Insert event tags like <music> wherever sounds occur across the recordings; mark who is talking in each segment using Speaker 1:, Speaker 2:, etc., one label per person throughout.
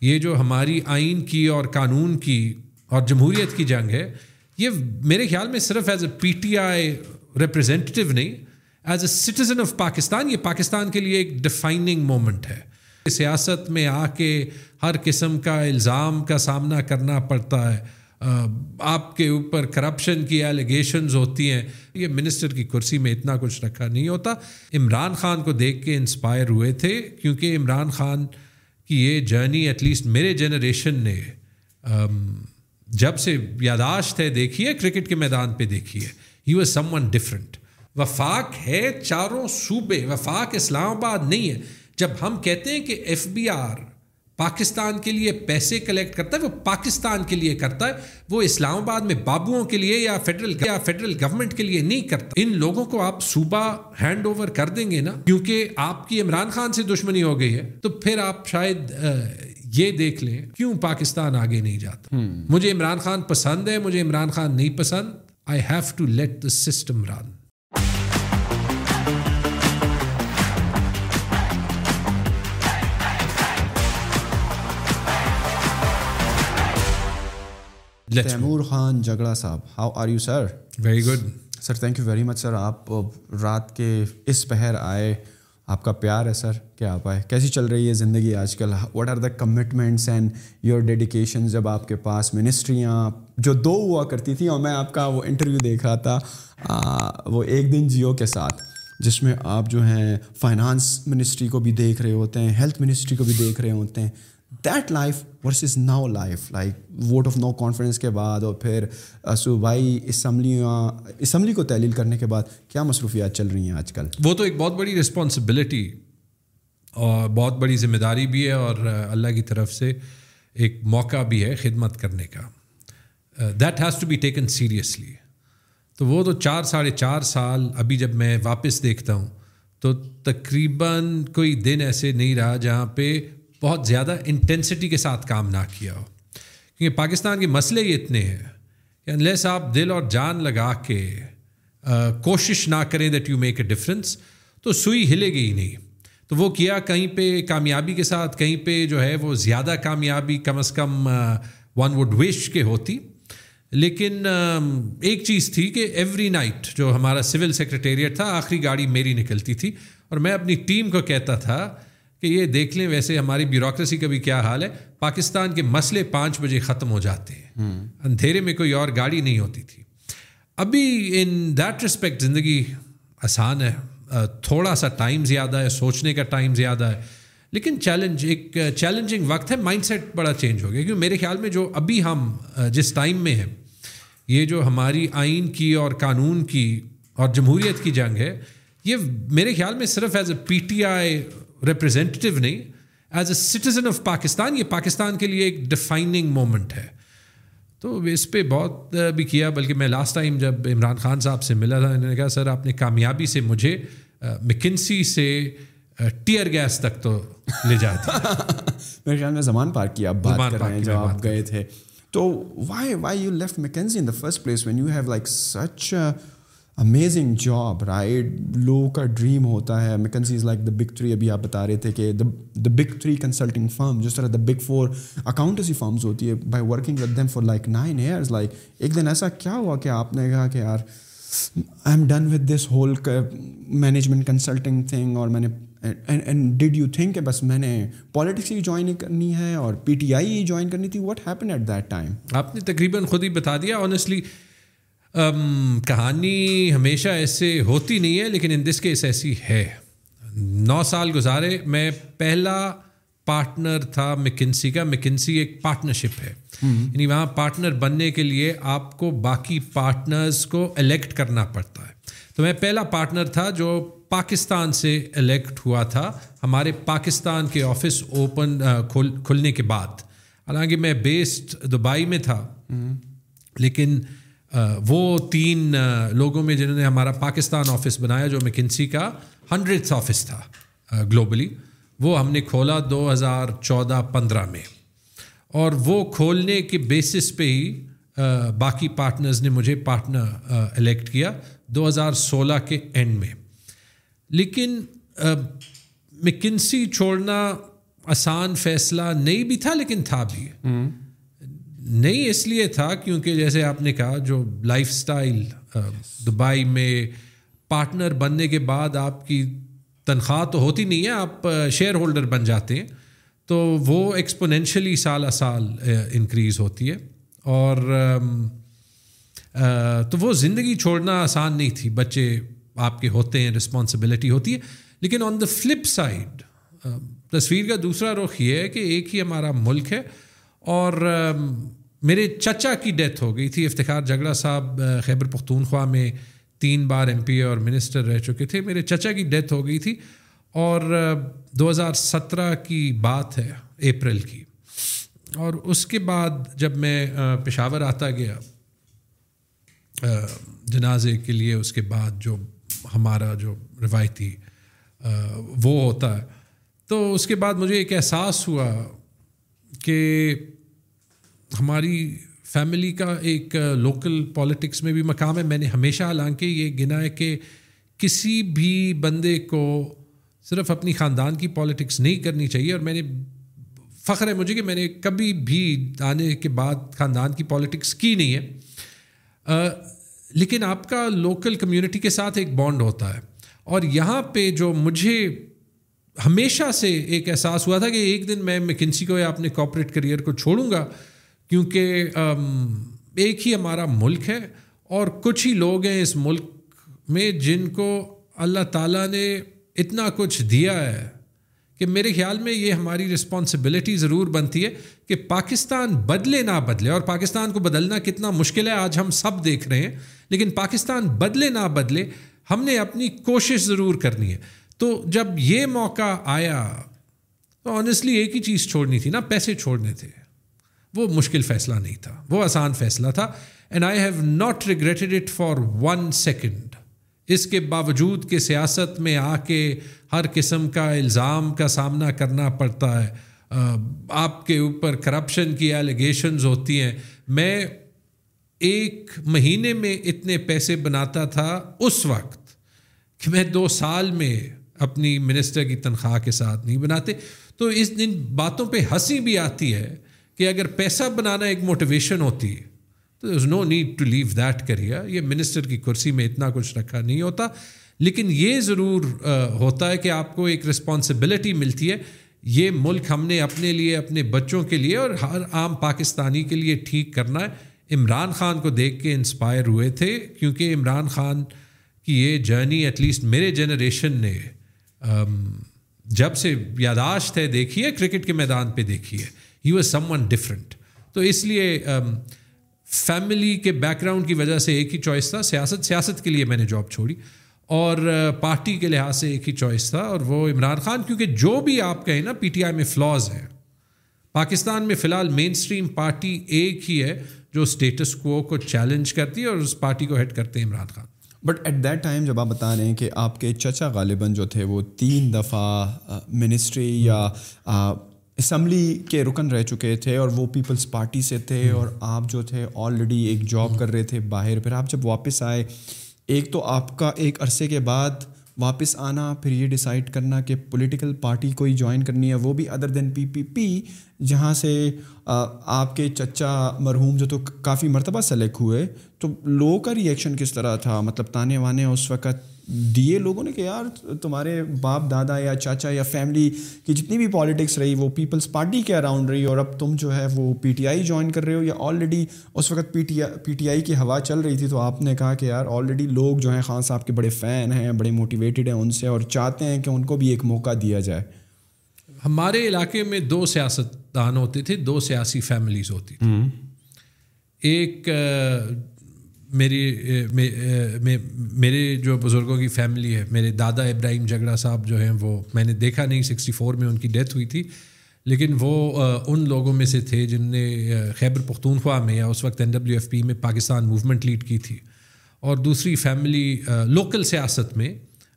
Speaker 1: یہ جو ہماری آئین کی اور قانون کی اور جمہوریت کی جنگ ہے، یہ میرے خیال میں صرف as a P T I representative نہیں as a citizen of Pakistan یہ پاکستان کے لیے ایک ڈیفائننگ مومنٹ ہے۔ سیاست میں آ کے ہر قسم کا الزام کا سامنا کرنا پڑتا ہے۔ آپ کے اوپر کرپشن کی ایلیگیشنز ہوتی ہیں۔ یہ منسٹر کی کرسی میں اتنا کچھ رکھا نہیں ہوتا۔ عمران خان کو دیکھ کے انسپائر ہوئے تھے، کیونکہ عمران خان کہ یہ جرنی ایٹ لیسٹ میرے جنریشن نے جب سے یاداشت ہے، دیکھی ہے، کرکٹ کے میدان پہ دیکھی ہے۔ He was someone different وفاق ہے چاروں صوبے، وفاق اسلام آباد نہیں ہے۔ جب ہم کہتے ہیں کہ ایف بی آر پاکستان کے لیے پیسے کلیکٹ کرتا ہے وہ پاکستان کے لیے کرتا ہے وہ اسلام آباد میں بابوؤں کے لیے یا فیڈرل یا فیڈرل گورنمنٹ کے لیے نہیں کرتا۔ ان لوگوں کو آپ صوبہ ہینڈ اوور کر دیں گے نا کیونکہ آپ کی عمران خان سے دشمنی ہو گئی ہے تو پھر آپ شاید یہ دیکھ لیں کیوں پاکستان آگے نہیں جاتا؟ مجھے عمران خان پسند ہے مجھے عمران خان نہیں پسند۔ I have to let the system run
Speaker 2: Taimur Khan Jhagra Sahab. How are you sir
Speaker 1: very good
Speaker 2: sir thank you very much sir آپ رات کے اس پہر آئے. آپ کا پیار ہے سر کہ آپ آئے. کیسی چل رہی ہے زندگی آج کل؟ What are the commitments and your dedication جب آپ کے پاس منسٹریاں جو دو ہوا کرتی تھیں اور میں آپ کا وہ انٹرویو دیکھ رہا تھا وہ ایک دن جیو کے ساتھ جس میں آپ جو ہیں فائنانس منسٹری کو بھی دیکھ رہے ہوتے ہیں ہیلتھ منسٹری کو بھی دیکھ رہے ہوتے ہیں۔ That life versus now life like vote of no confidence کے بعد اور پھر صوبائی اسمبلیاں، اسمبلی کو تحلیل کرنے کے بعد کیا مصروفیات چل رہی ہیں آج کل؟
Speaker 1: وہ تو ایک بہت بڑی رسپانسبلٹی اور بہت بڑی ذمہ داری بھی ہے اور اللہ کی طرف سے ایک موقع بھی ہے خدمت کرنے کا۔ That has to be taken seriously تو وہ تو چار، ساڑھے چار سال، ابھی جب میں واپس دیکھتا ہوں، تو تقریباً کوئی دن ایسے نہیں رہا جہاں پہ بہت زیادہ انٹینسٹی کے ساتھ کام نہ کیا ہو۔ کیونکہ پاکستان کے مسئلے ہی اتنے ہیں کہ انلیس آپ دل اور جان لگا کے کوشش نہ کریں that you make a difference تو سوئی ہلے گی ہی نہیں۔ تو وہ کیا کہیں پہ کامیابی کے ساتھ، کہیں پہ جو ہے وہ زیادہ کامیابی کم از کم ون وڈ وش کے ہوتی۔ لیکن ایک چیز تھی کہ ایوری نائٹ جو ہمارا سول سیکرٹیریٹ تھا، آخری گاڑی میری نکلتی تھی۔ اور میں اپنی ٹیم کو کہتا تھا کہ یہ دیکھ لیں ویسے ہماری بیوروکریسی کا بھی کیا حال ہے؟ پاکستان کے مسئلے پانچ بجے ختم ہو جاتے ہیں۔ اندھیرے میں کوئی اور گاڑی نہیں ہوتی تھی۔ ابھی ان دیٹ رسپیکٹ زندگی آسان ہے۔ تھوڑا سا ٹائم زیادہ ہے سوچنے کا ٹائم زیادہ ہے۔ لیکن چیلنج ایک چیلنجنگ وقت ہے۔ مائنڈ سیٹ بڑا چینج ہو گیا۔ کیونکہ میرے خیال میں جو ابھی ہم جس ٹائم میں ہیں یہ جو ہماری آئین کی اور قانون کی اور جمہوریت کی جنگ ہے یہ میرے خیال میں صرف as a P T I representative نہیں as a citizen of Pakistan یہ پاکستان کے لیے ایک ڈیفائننگ مومنٹ ہے۔ تو اس پہ بہت بھی کیا بلکہ میں لاسٹ ٹائم جب عمران خان صاحب سے ملا تھا انہوں نے کہا سر آپ نے کامیابی سے مجھے مکنسی سے ٹیئر گیس تک تو لے تھے <laughs>
Speaker 2: میرے خیال میں زمان پارک کی آپ بات کر رہے ہیں جب آپ گئے تھے۔ تو why why you left McKinsey in the first place when you have like such amazing job right لو کا ڈریم ہوتا ہے. McKinsey is like the big three ابھی آپ بتا رہے تھے کہ the big three consulting firm جس طرح the big four accountancy firms ہوتی ہے by working with them for like nine years like ایک دن ایسا کیا ہوا کہ آپ نے کہا کہ یار I am done with this whole management consulting thing اور میں نے اینڈ ڈیڈ یو تھنک کہ بس میں نے پالیٹکس ہی جوائن کرنی ہے اور P T I he join کرنی تھی? What happen at that time
Speaker 1: آپ نے تقریباً خود ہی بتا دیا. آنیسٹلی کہانی ہمیشہ ایسے ہوتی نہیں ہے لیکن ان دس کیس ایسی ہے۔ نو سال گزارے میں پہلا پارٹنر تھا مکنسی کا۔ مکنسی ایک پارٹنرشپ ہے۔ یعنی وہاں پارٹنر بننے کے لیے آپ کو باقی پارٹنرز کو الیکٹ کرنا پڑتا ہے۔ تو میں پہلا پارٹنر تھا جو پاکستان سے الیکٹ ہوا تھا۔ ہمارے پاکستان کے آفس اوپن کھلنے کے بعد۔ حالانکہ میں بیسڈ دبئی میں تھا۔ لیکن وہ تین لوگوں میں جنہوں نے ہمارا پاکستان آفس بنایا، جو میکنسی کا ہنڈریڈ آفس تھا گلوبلی وہ ہم نے کھولا دو ہزار چودہ پندرہ میں۔ اور وہ کھولنے کے بیسس پہ ہی باقی پارٹنرز نے مجھے پارٹنر الیکٹ کیا دو ہزار سولہ کے اینڈ میں۔ لیکن مکنسی چھوڑنا آسان فیصلہ نہیں بھی تھا، لیکن تھا بھی۔ نہیں اس لیے تھا کیونکہ جیسے آپ نے کہا جو لائف اسٹائل دبئی میں پارٹنر بننے کے بعد آپ کی تنخواہ تو ہوتی نہیں ہے، آپ شیئر ہولڈر بن جاتے ہیں، تو وہ ایکسپونینشلی سال سال انکریز ہوتی ہے اور تو وہ زندگی چھوڑنا آسان نہیں تھی۔ بچے آپ کے ہوتے ہیں رسپانسبلٹی ہوتی ہے۔ لیکن آن دا فلپ سائڈ تصویر کا دوسرا رخ یہ ہے کہ ایک ہی ہمارا ملک ہے۔ اور میرے چچا کی ڈیتھ ہو گئی تھی، افتخار جگڑا صاحب خیبر پختونخوا میں تین بار ایم پی اے اور منسٹر رہ چکے تھے۔ میرے چچا کی ڈیتھ ہو گئی تھی اور دو ہزار سترہ کی بات ہے، اپریل کی۔ اور اس کے بعد جب میں پشاور آتا گیا جنازے کے لیے، اس کے بعد جو ہمارا جو روایتی وہ ہوتا ہے۔ تو اس کے بعد مجھے ایک احساس ہوا کہ ہماری فیملی کا ایک لوکل پالیٹکس میں بھی مقام ہے۔ میں نے ہمیشہ حالانکہ یہ گنا ہے کہ کسی بھی بندے کو صرف اپنی خاندان کی پالیٹکس نہیں کرنی چاہیے۔ اور میں نے فخر ہے مجھے کہ میں نے کبھی بھی آنے کے بعد خاندان کی پالیٹکس کی نہیں ہے۔ لیکن آپ کا لوکل کمیونٹی کے ساتھ ایک بانڈ ہوتا ہے۔ اور یہاں پہ جو مجھے ہمیشہ سے ایک احساس ہوا تھا کہ ایک دن میں مکنسی کو یا اپنے کارپوریٹ کریئر کو چھوڑوں گا، کیونکہ ایک ہی ہمارا ملک ہے اور کچھ ہی لوگ ہیں اس ملک میں جن کو اللہ تعالیٰ نے اتنا کچھ دیا ہے کہ میرے خیال میں یہ ہماری رسپانسبلٹی ضرور بنتی ہے کہ پاکستان بدلے نہ بدلے۔ اور پاکستان کو بدلنا کتنا مشکل ہے، آج ہم سب دیکھ رہے ہیں، لیکن پاکستان بدلے نہ بدلے ہم نے اپنی کوشش ضرور کرنی ہے۔ تو جب یہ موقع آیا تو آنیسٹلی ایک ہی چیز چھوڑنی تھی نا، پیسے چھوڑنے تھے۔ وہ مشکل فیصلہ نہیں تھا، وہ آسان فیصلہ تھا۔ And I have not regretted it for one second اس کے باوجود کہ سیاست میں آ کے ہر قسم کا الزام کا سامنا کرنا پڑتا ہے۔ آپ کے اوپر کرپشن کی ایلیگیشنز ہوتی ہیں۔ میں ایک مہینے میں اتنے پیسے بناتا تھا اس وقت کہ میں دو سال میں اپنی منسٹر کی تنخواہ کے ساتھ نہیں بناتے۔ تو اس دن باتوں پہ ہنسی بھی آتی ہے کہ اگر پیسہ بنانا ایک موٹیویشن ہوتی ہے تو is no need to leave that کریا یہ منسٹر کی کرسی میں اتنا کچھ رکھا نہیں ہوتا۔ لیکن یہ ضرور ہوتا ہے کہ آپ کو ایک رسپانسبلٹی ملتی ہے۔ یہ ملک ہم نے اپنے لیے، اپنے بچوں کے لیے اور ہر عام پاکستانی کے لیے ٹھیک کرنا ہے۔ عمران خان کو دیکھ کے انسپائر ہوئے تھے، کیونکہ عمران خان کی یہ جرنی ایٹ لیسٹ میرے جنریشن نے جب سے یاداشت ہے دیکھی ہے کرکٹ کے میدان پہ دیکھی ہے he was someone different تو اس لیے فیملی کے بیک گراؤنڈ کی وجہ سے ایک ہی چوائس تھا۔ سیاست سیاست کے لیے میں نے جاب چھوڑی۔ اور پارٹی کے لحاظ سے ایک ہی چوائس تھا۔ اور وہ عمران خان، کیونکہ جو بھی آپ کہیں نا پی ٹی آئی میں فلاز ہیں۔ پاکستان میں فی الحال مین اسٹریم پارٹی ایک ہی ہے جو اسٹیٹس کو کو چیلنج کرتی ہے اور اس پارٹی کو ہیڈ کرتے ہیں Imran Khan.
Speaker 2: But at that time جب آپ بتا رہے ہیں کہ آپ کے چچا غالباً جو تھے وہ تین دفعہ منسٹری یا اسمبلی کے رکن رہ چکے تھے اور وہ پیپلز پارٹی سے تھے اور آپ جو تھے آلریڈی ایک جاب کر رہے تھے باہر۔ پھر آپ جب واپس آئے ایک تو آپ کا ایک عرصے کے بعد واپس آنا، پھر یہ ڈیسائڈ کرنا کہ پولیٹیکل پارٹی کوئی جوائن کرنی ہے، وہ بھی ادر دین پی پی پی جہاں سے آپ کے چچا مرحوم جو تو کافی مرتبہ سلیکٹ ہوئے، تو لوگوں کا ریئیکشن کس طرح تھا؟ مطلب تانے وانے اس وقت دیے لوگوں نے کہ یار تمہارے باپ دادا یا چاچا یا فیملی کی جتنی بھی پالیٹکس رہی وہ پیپلز پارٹی کے اراؤنڈ رہی اور اب تم جو ہے وہ پی ٹی آئی جوائن کر رہے ہو یا آلریڈی اس وقت P T I P T I کی ہوا چل رہی تھی تو آپ نے کہا کہ یار آلریڈی لوگ جو ہیں خان صاحب کے بڑے فین ہیں بڑے موٹیویٹیڈ ہیں ان سے اور چاہتے ہیں کہ ان کو بھی ایک موقع دیا جائے۔
Speaker 1: ہمارے علاقے میں دو سیاست دان ہوتے تھے دو سیاسی فیملیز ہوتی تھیں۔ ایک میری میرے جو بزرگوں کی فیملی ہے، میرے دادا ابراہیم جگڑا صاحب جو ہیں، وہ میں نے دیکھا نہیں سکسٹی فور میں ان کی ڈیتھ ہوئی تھی، لیکن وہ ان لوگوں میں سے تھے جن نے خیبر پختونخوا میں یا اس وقت این ڈبلیو ایف پی میں پاکستان موومنٹ لیڈ کی تھی۔ اور دوسری فیملی لوکل سیاست میں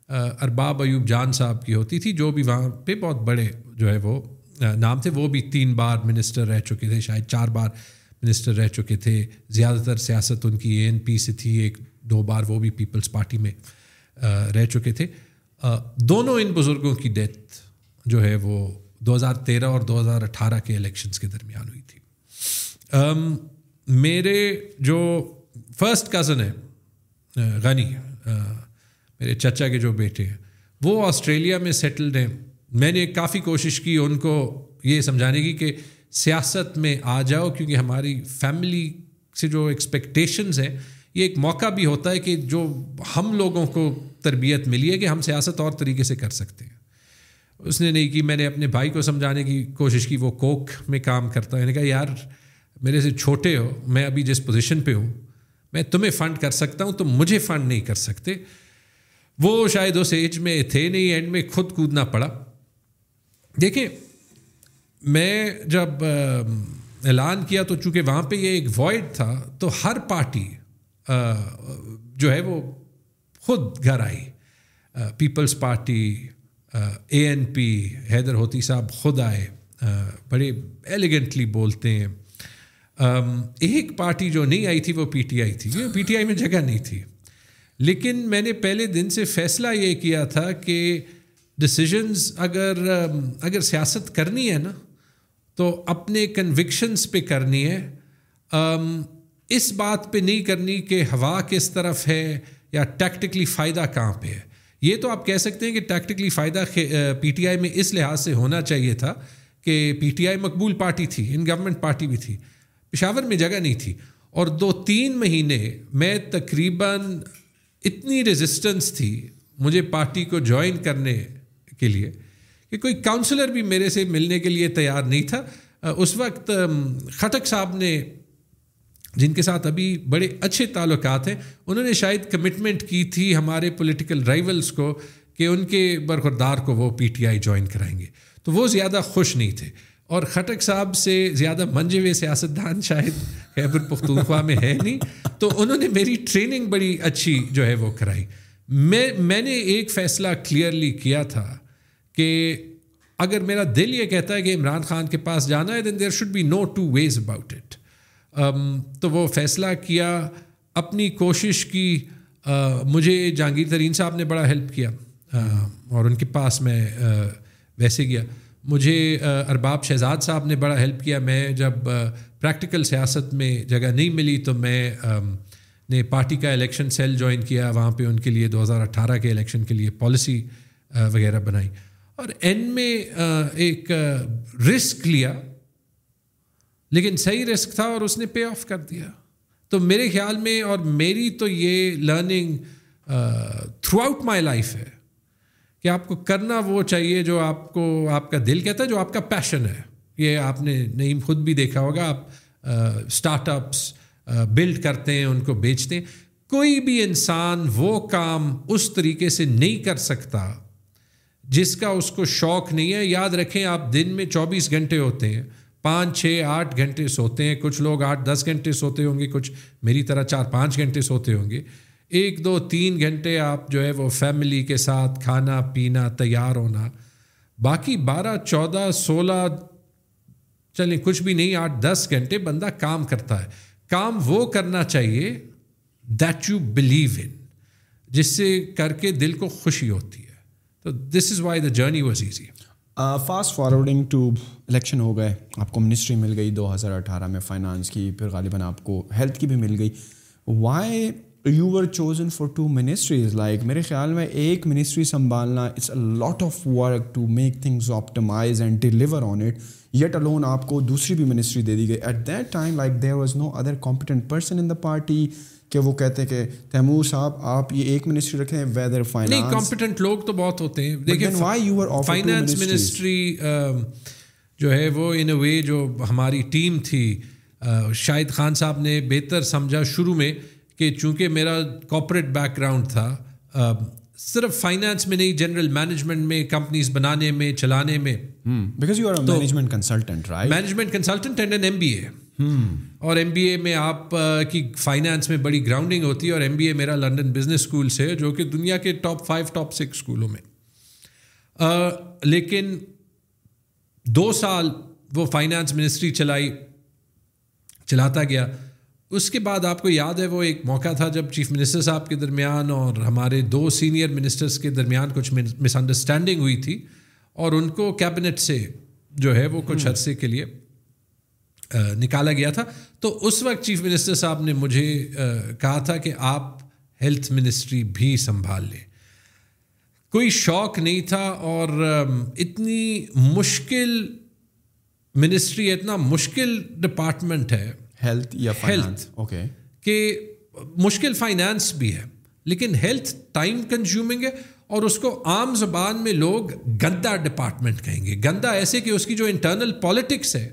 Speaker 1: ارباب ایوب جان صاحب کی ہوتی تھی، جو بھی وہاں پہ بہت بڑے جو ہے وہ نام تھے، وہ بھی تین بار منسٹر رہ چکے تھے، شاید چار بار۔ منسٹر رہ چکے تھے۔ زیادہ تر سیاست ان کی اے این پی سے تھی، ایک دو بار وہ بھی پیپلز پارٹی میں رہ چکے تھے۔ دونوں ان بزرگوں کی ڈیتھ جو ہے وہ دو ہزار تیرہ اور دو ہزار اٹھارہ کے الیکشنس کے درمیان ہوئی تھی۔ میرے جو فرسٹ کزن ہے غنی میرے چچا کے جو بیٹے ہیں، وہ آسٹریلیا میں سیٹلڈ ہیں۔ میں نے کافی کوشش کی ان کو یہ سمجھانے کی کہ سیاست میں آ جاؤ، کیونکہ ہماری فیملی سے جو ایکسپیکٹیشنز ہیں، یہ ایک موقع بھی ہوتا ہے کہ جو ہم لوگوں کو تربیت ملی ہے کہ ہم سیاست اور طریقے سے کر سکتے ہیں۔ اس نے نہیں کی، میں نے اپنے بھائی کو سمجھانے کی کوشش کی، وہ کوک میں کام کرتا ہے۔ میں نے کہا، یار، میرے سے چھوٹے ہو، میں ابھی جس پوزیشن پہ ہوں، میں تمہیں فنڈ کر سکتا ہوں، تم مجھے فنڈ نہیں کر سکتے۔ وہ شاید اس ایج میں تھے نہیں اینڈ میں خود کودنا پڑا۔ دیکھیں میں جب اعلان کیا تو چونکہ وہاں پہ یہ ایک وائڈ تھا، تو ہر پارٹی جو ہے وہ خود گھر آئی۔ پیپلز پارٹی اے این پی حیدر ہوتی صاحب خود آئے۔ بڑے ایلیگنٹلی بولتے ہیں۔ ایک پارٹی جو نہیں آئی تھی وہ پی ٹی آئی تھی۔ پی ٹی آئی میں جگہ نہیں تھی۔ لیکن میں نے پہلے دن سے فیصلہ یہ کیا تھا کہ ڈسیزنز اگر اگر سیاست کرنی ہے نا تو اپنے کنوکشنس پہ کرنی ہے۔ اس بات پہ نہیں کرنی کہ ہوا کس طرف ہے یا ٹیکٹیکلی فائدہ کہاں پہ ہے۔ یہ تو آپ کہہ سکتے ہیں کہ ٹیکٹیکلی فائدہ پی ٹی آئی میں اس لحاظ سے ہونا چاہیے تھا کہ P T I Maqbool party تھی، ان گورنمنٹ پارٹی بھی تھی۔ پشاور میں جگہ نہیں تھی۔ اور دو تین مہینے میں تقریباً اتنی رزسٹنس تھی مجھے پارٹی کو جوائن کرنے کے لیے۔ کہ کوئی کاؤنسلر بھی میرے سے ملنے کے لیے تیار نہیں تھا۔ اس وقت خٹک صاحب نے، جن کے ساتھ ابھی بڑے اچھے تعلقات ہیں، انہوں نے شاید کمٹمنٹ کی تھی ہمارے پولیٹیکل رائولس کو کہ ان کے برخوردار کو وہ پی ٹی آئی جوائن کرائیں گے۔ تو وہ زیادہ خوش نہیں تھے۔ اور خٹک صاحب سے زیادہ منجے ہوئے سیاستدان شاید خیبر پختونخوا میں ہے نہیں۔ تو انہوں نے میری ٹریننگ بڑی اچھی جو ہے وہ کرائی۔ میں میں نے ایک فیصلہ کلیئرلی کیا تھا۔ کہ اگر میرا دل یہ کہتا ہے کہ عمران خان کے پاس جانا ہے then there should be no two ways about it تو وہ فیصلہ کیا، اپنی کوشش کی مجھے جہانگیر ترین صاحب نے بڑا ہیلپ کیا اور ان کے پاس میں ویسے گیا۔ مجھے ارباب شہزاد صاحب نے بڑا ہیلپ کیا۔ میں جب پریکٹیکل سیاست میں جگہ نہیں ملی تو میں نے پارٹی کا الیکشن سیل جوائن کیا۔ وہاں پہ ان کے لیے دو ہزار اٹھارہ کے الیکشن کے لیے پالیسی وغیرہ بنائی۔ اور این میں ایک رسک لیا، لیکن صحیح رسک تھا اور اس نے پے آف کر دیا۔ تو میرے خیال میں اور میری تو یہ learning throughout my life ہے کہ آپ کو کرنا وہ چاہیے جو آپ کو، آپ کا دل کہتا ہے، جو آپ کا پیشن ہے۔ یہ آپ نے نعیم خود بھی دیکھا ہوگا، آپ اسٹارٹ اپس بلڈ کرتے ہیں، ان کو بیچتے ہیں۔ کوئی بھی انسان وہ کام اس طریقے سے نہیں کر سکتا جس کا اس کو شوق نہیں ہے، یاد رکھیں آپ دن میں چوبیس گھنٹے ہوتے ہیں، پانچ، چھ، آٹھ گھنٹے سوتے ہیں، کچھ لوگ آٹھ، دس گھنٹے سوتے ہوں گے، کچھ میری طرح چار، پانچ گھنٹے سوتے ہوں گے۔ ایک، دو، تین گھنٹے آپ جو ہے وہ فیملی کے ساتھ کھانا، پینا، تیار ہونا۔ باقی بارہ، چودہ، سولہ، چلیں کچھ بھی نہیں، آٹھ، دس گھنٹے بندہ کام کرتا ہے۔ کام وہ کرنا چاہیے دیٹ یو بلیو ان جس سے کر کے دل کو خوشی ہوتی ہے۔ تو this is why the journey was easy
Speaker 2: fast forwarding to election ہو گئے. آپ کو منسٹری مل گئی دو ہزار اٹھارہ میں فائنانس کی، پھر غالباً آپ کو ہیلتھ کی بھی مل گئی. Why you are chosen for two ministries like میرے خیال میں ایک منسٹری سنبھالنا it's a lot of work to make things optimize and deliver on it yet alone آپ کو دوسری بھی منسٹری دے دی گئی at that time like there was no other competent person in the party کہ وہ کہتے ہیں کہ تیمور صاحب آپ یہ ایک منسٹری رکھیں ویدر
Speaker 1: فائنانس کمپٹنٹ لوگ تو بہت ہوتے ہیں دیکھیں فائنانس منسٹری جو ہے وہ ان اے وے جو ہماری ٹیم تھی شاہد خان صاحب نے بہتر سمجھا شروع میں کہ چونکہ میرا کارپوریٹ بیک گراؤنڈ تھا صرف فائنانس میں نہیں جنرل مینجمنٹ میں کمپنیز بنانے میں چلانے میں.
Speaker 2: Because you are management consultant right
Speaker 1: management consultant and an M B A اور ایم بی اے میں آپ کی فائنانس میں بڑی گراؤنڈنگ ہوتی ہے اور ایم بی اے میرا لنڈن بزنس اسکول سے جو کہ دنیا کے ٹاپ فائیو ٹاپ سکس اسکولوں میں. لیکن دو سال وہ فائنانس منسٹری چلائی چلاتا گیا. اس کے بعد آپ کو یاد ہے وہ ایک موقع تھا جب چیف منسٹر صاحب کے درمیان اور ہمارے دو سینئر منسٹرس کے درمیان کچھ مس انڈرسٹینڈنگ ہوئی تھی اور ان کو کیبنٹ سے جو ہے وہ کچھ عرصے کے لیے نکالا گیا تھا۔ تو اس وقت چیف منسٹر صاحب نے مجھے کہا تھا کہ آپ ہیلتھ منسٹری بھی سنبھال لیں۔ کوئی شوق نہیں تھا اور اتنی مشکل منسٹری اتنا مشکل ڈپارٹمنٹ ہے۔
Speaker 2: ہیلتھ یا
Speaker 1: ہیلتھ اوکے کہ مشکل فائنانس بھی ہے لیکن ہیلتھ ٹائم کنزیومنگ ہے اور اس کو عام زبان میں لوگ گندا ڈپارٹمنٹ کہیں گے۔ گندا ایسے کہ اس کی جو انٹرنل پالیٹکس ہے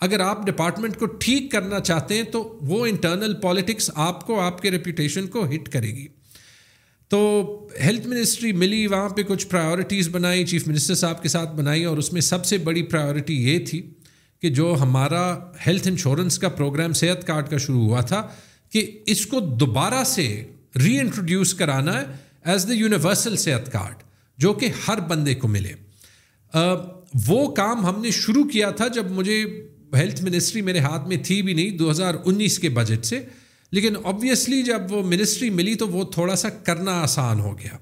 Speaker 1: اگر آپ ڈپارٹمنٹ کو ٹھیک کرنا چاہتے ہیں تو وہ انٹرنل پالیٹکس آپ کو آپ کے ریپوٹیشن کو ہٹ کرے گی۔ تو ہیلتھ منسٹری ملی وہاں پہ کچھ پرائیورٹیز بنائی چیف منسٹر صاحب کے ساتھ بنائی اور اس میں سب سے بڑی پرائیورٹی یہ تھی کہ جو ہمارا ہیلتھ انشورنس کا پروگرام صحت کارڈ کا شروع ہوا تھا، کہ اس کو دوبارہ سے ری انٹروڈیوس کرانا ہے ایز دا یونیورسل صحت کارڈ، جو کہ ہر بندے کو ملے۔ وہ کام ہم نے شروع کیا تھا جب مجھے ہیلتھ منسٹری میرے ہاتھ میں تھی بھی نہیں، دو ہزار انیس کے بجٹ سے۔ لیکن آبویسلی جب وہ منسٹری ملی تو وہ تھوڑا سا کرنا آسان ہو گیا۔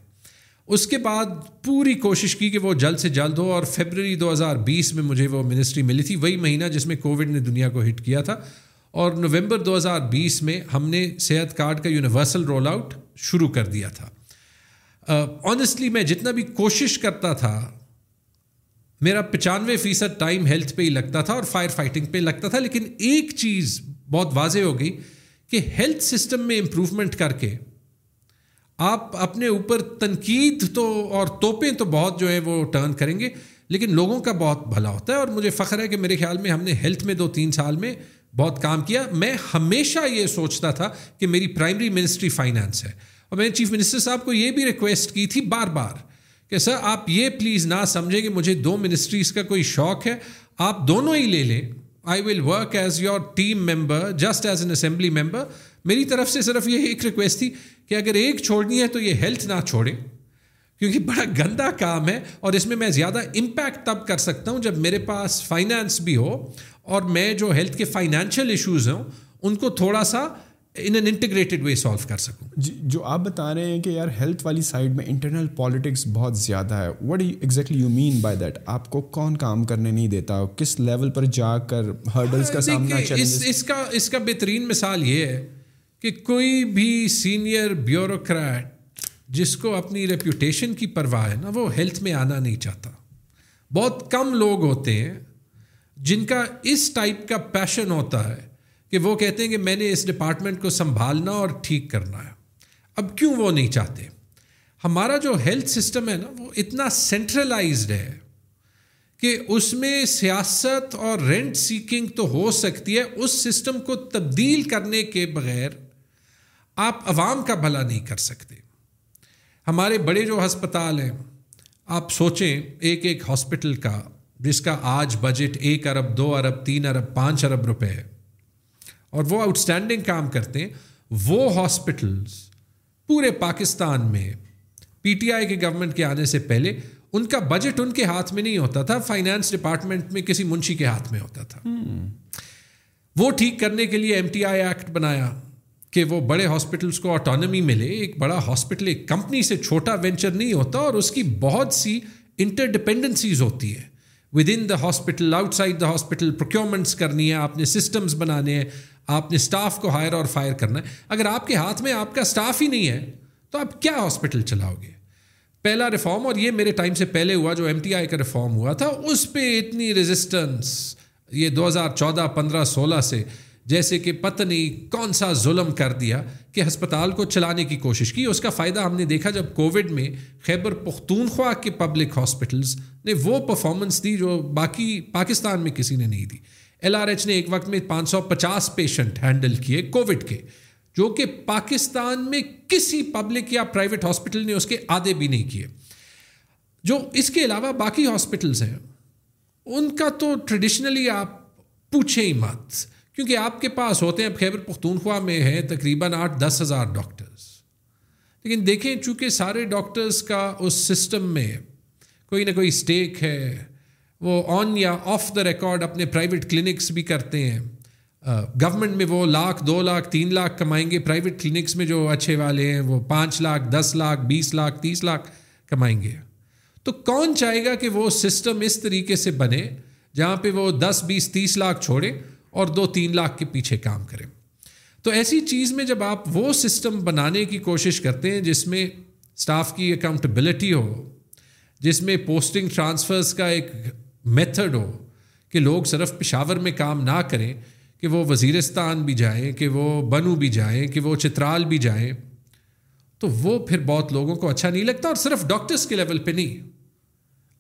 Speaker 1: اس کے بعد پوری کوشش کی کہ وہ جلد سے جلد ہو اور فیبرری دو ہزار بیس میں مجھے وہ منسٹری ملی تھی وہی مہینہ جس میں کووڈ نے دنیا کو ہٹ کیا تھا اور نومبر دو ہزار بیس میں ہم نے صحت کارڈ کا یونیورسل رول آؤٹ شروع کر دیا تھا۔ آنیسٹلی میں جتنا بھی کوشش کرتا تھا، میرا پچانوے فیصد ٹائم ہیلتھ پہ ہی لگتا تھا اور فائر فائٹنگ پہ لگتا تھا، لیکن ایک چیز بہت واضح ہو گئی کہ ہیلتھ سسٹم میں امپروومنٹ کر کے آپ اپنے اوپر تنقید تو اور توپیں تو بہت جو ہے وہ ٹرن کریں گے، لیکن لوگوں کا بہت بھلا ہوتا ہے اور مجھے فخر ہے کہ میرے خیال میں ہم نے ہیلتھ میں دو تین سال میں بہت کام کیا۔ میں ہمیشہ یہ سوچتا تھا کہ میری پرائمری منسٹری فائنانس ہے۔ اور میں نے چیف منسٹر صاحب کو یہ بھی ریکویسٹ کی تھی بار بار کہ سر آپ یہ پلیز نہ سمجھیں کہ مجھے دو منسٹریز کا کوئی شوق ہے۔ آپ دونوں ہی لے لیں۔ I will work as your team member just as an assembly member میری طرف سے صرف یہ ایک ریکویسٹ تھی کہ اگر ایک چھوڑنی ہے تو یہ ہیلتھ نہ چھوڑیں کیونکہ بڑا گندا کام ہے اور اس میں میں زیادہ امپیکٹ تب کر سکتا ہوں جب میرے پاس فائنانس بھی ہو اور میں جو ہیلتھ کے فائنینشیل ایشوز ہوں ان کو تھوڑا سا in an integrated way solve کر سکوں۔
Speaker 2: جی جو آپ بتا رہے ہیں کہ یار ہیلتھ والی سائڈ میں انٹرنل پالیٹکس بہت زیادہ ہے what exactly you mean by that آپ کو کون کام کرنے نہیں دیتا؟ کس لیول پر جا کر ہرڈلس کا سامنا
Speaker 1: اس کا اس کا بہترین مثال یہ ہے کہ کوئی بھی سینئر بیوروکریٹ جس کو اپنی ریپوٹیشن کی پرواہ ہے نا، وہ ہیلتھ میں آنا نہیں چاہتا۔ بہت کم لوگ ہوتے ہیں جن کا اس ٹائپ کا پیشن ہوتا ہے کہ وہ کہتے ہیں کہ میں نے اس ڈپارٹمنٹ کو سنبھالنا اور ٹھیک کرنا ہے۔ اب کیوں وہ نہیں چاہتے؟ ہمارا جو ہیلتھ سسٹم ہے نا، وہ اتنا سینٹرلائزڈ ہے کہ اس میں سیاست اور رینٹ سیکنگ تو ہو سکتی ہے، اس سسٹم کو تبدیل کرنے کے بغیر آپ عوام کا بھلا نہیں کر سکتے۔ ہمارے بڑے جو ہسپتال ہیں آپ سوچیں ایک ایک ہاسپٹل کا جس کا آج بجٹ ایک ارب دو ارب تین ارب پانچ ارب روپے ہے۔ اور وہ آؤٹ اسٹینڈنگ کام کرتے ہیں۔ وہ ہاسپٹلس پورے پاکستان میں پی ٹی آئی کے گورنمنٹ کے آنے سے پہلے ان کا بجٹ ان کے ہاتھ میں نہیں ہوتا تھا فائنانس ڈپارٹمنٹ میں کسی منشی کے ہاتھ میں ہوتا تھا۔ وہ ٹھیک کرنے کے لیے ایم ٹی آئی ایکٹ بنایا۔ کہ وہ بڑے ہاسپٹلس کو آٹونمی ملے، ایک بڑا ہاسپٹل ایک کمپنی سے چھوٹا وینچر نہیں ہوتا اور اس کی بہت سی انٹر ڈپینڈنسیز ہوتی ہے within the hospital outside the hospital procurements کرنی ہے، آپ نے سسٹمس بنانے ہیں، آپ نے اسٹاف کو ہائر اور فائر کرنا ہے۔ اگر آپ کے ہاتھ میں آپ کا اسٹاف ہی نہیں ہے، تو آپ کیا ہاسپٹل چلاؤ گے پہلا ریفارم اور یہ میرے ٹائم سے پہلے ہوا، جو ایم ٹی آئی کا ریفارم ہوا تھا، اس پہ اتنی ریزسٹنس یہ دو ہزار چودہ، پندرہ، سولہ سے جیسے کہ پتہ نہیں کون سا ظلم کر دیا کہ ہسپتال کو چلانے کی کوشش کی، اس کا فائدہ ہم نے دیکھا جب کووڈ میں خیبر پختونخوا کے پبلک ہاسپٹلس نے وہ پرفارمنس دی جو باقی پاکستان میں کسی نے نہیں دی۔ ایل آر ایچ نے ایک وقت میں پانچ سو پچاس پیشنٹ ہینڈل کیے کووڈ کے، جو کہ پاکستان میں کسی پبلک یا پرائیویٹ ہاسپٹل نے اس کے آدھے بھی نہیں کیے۔ جو اس کے علاوہ باقی ہاسپٹلس ہیں، ان کا تو ٹریڈیشنلی آپ پوچھیں ہی مت۔ کیونکہ آپ کے پاس ہوتے ہیں، خیبر پختونخوا میں ہے تقریباً آٹھ، دس ہزار ڈاکٹرس لیکن دیکھیں، چونکہ سارے ڈاکٹرس کا اس سسٹم میں کوئی نہ کوئی اسٹیک ہے، وہ آن یا آف دا ریکارڈ اپنے پرائیویٹ کلینکس بھی کرتے ہیں۔ گورنمنٹ میں وہ لاکھ، دو لاکھ، تین لاکھ کمائیں گے پرائیویٹ کلینکس میں جو اچھے والے ہیں، وہ پانچ لاکھ، دس لاکھ، بیس لاکھ، تیس لاکھ کمائیں گے۔ تو کون چاہے گا کہ وہ سسٹم اس طریقے سے بنے جہاں پہ وہ دس، بیس، تیس لاکھ چھوڑے؟ اور دو تین لاکھ کے پیچھے کام کریں۔ تو ایسی چیز میں جب آپ وہ سسٹم بنانے کی کوشش کرتے ہیں جس میں اسٹاف کی اکاؤنٹیبلٹی ہو، جس میں پوسٹنگ ٹرانسفرز کا ایک میتھڈ ہو کہ لوگ صرف پشاور میں کام نہ کریں، کہ وہ وزیرستان بھی جائیں، کہ وہ بنو بھی جائیں، کہ وہ چترال بھی جائیں، تو وہ پھر بہت لوگوں کو اچھا نہیں لگتا اور صرف ڈاکٹرس کے لیول پہ نہیں۔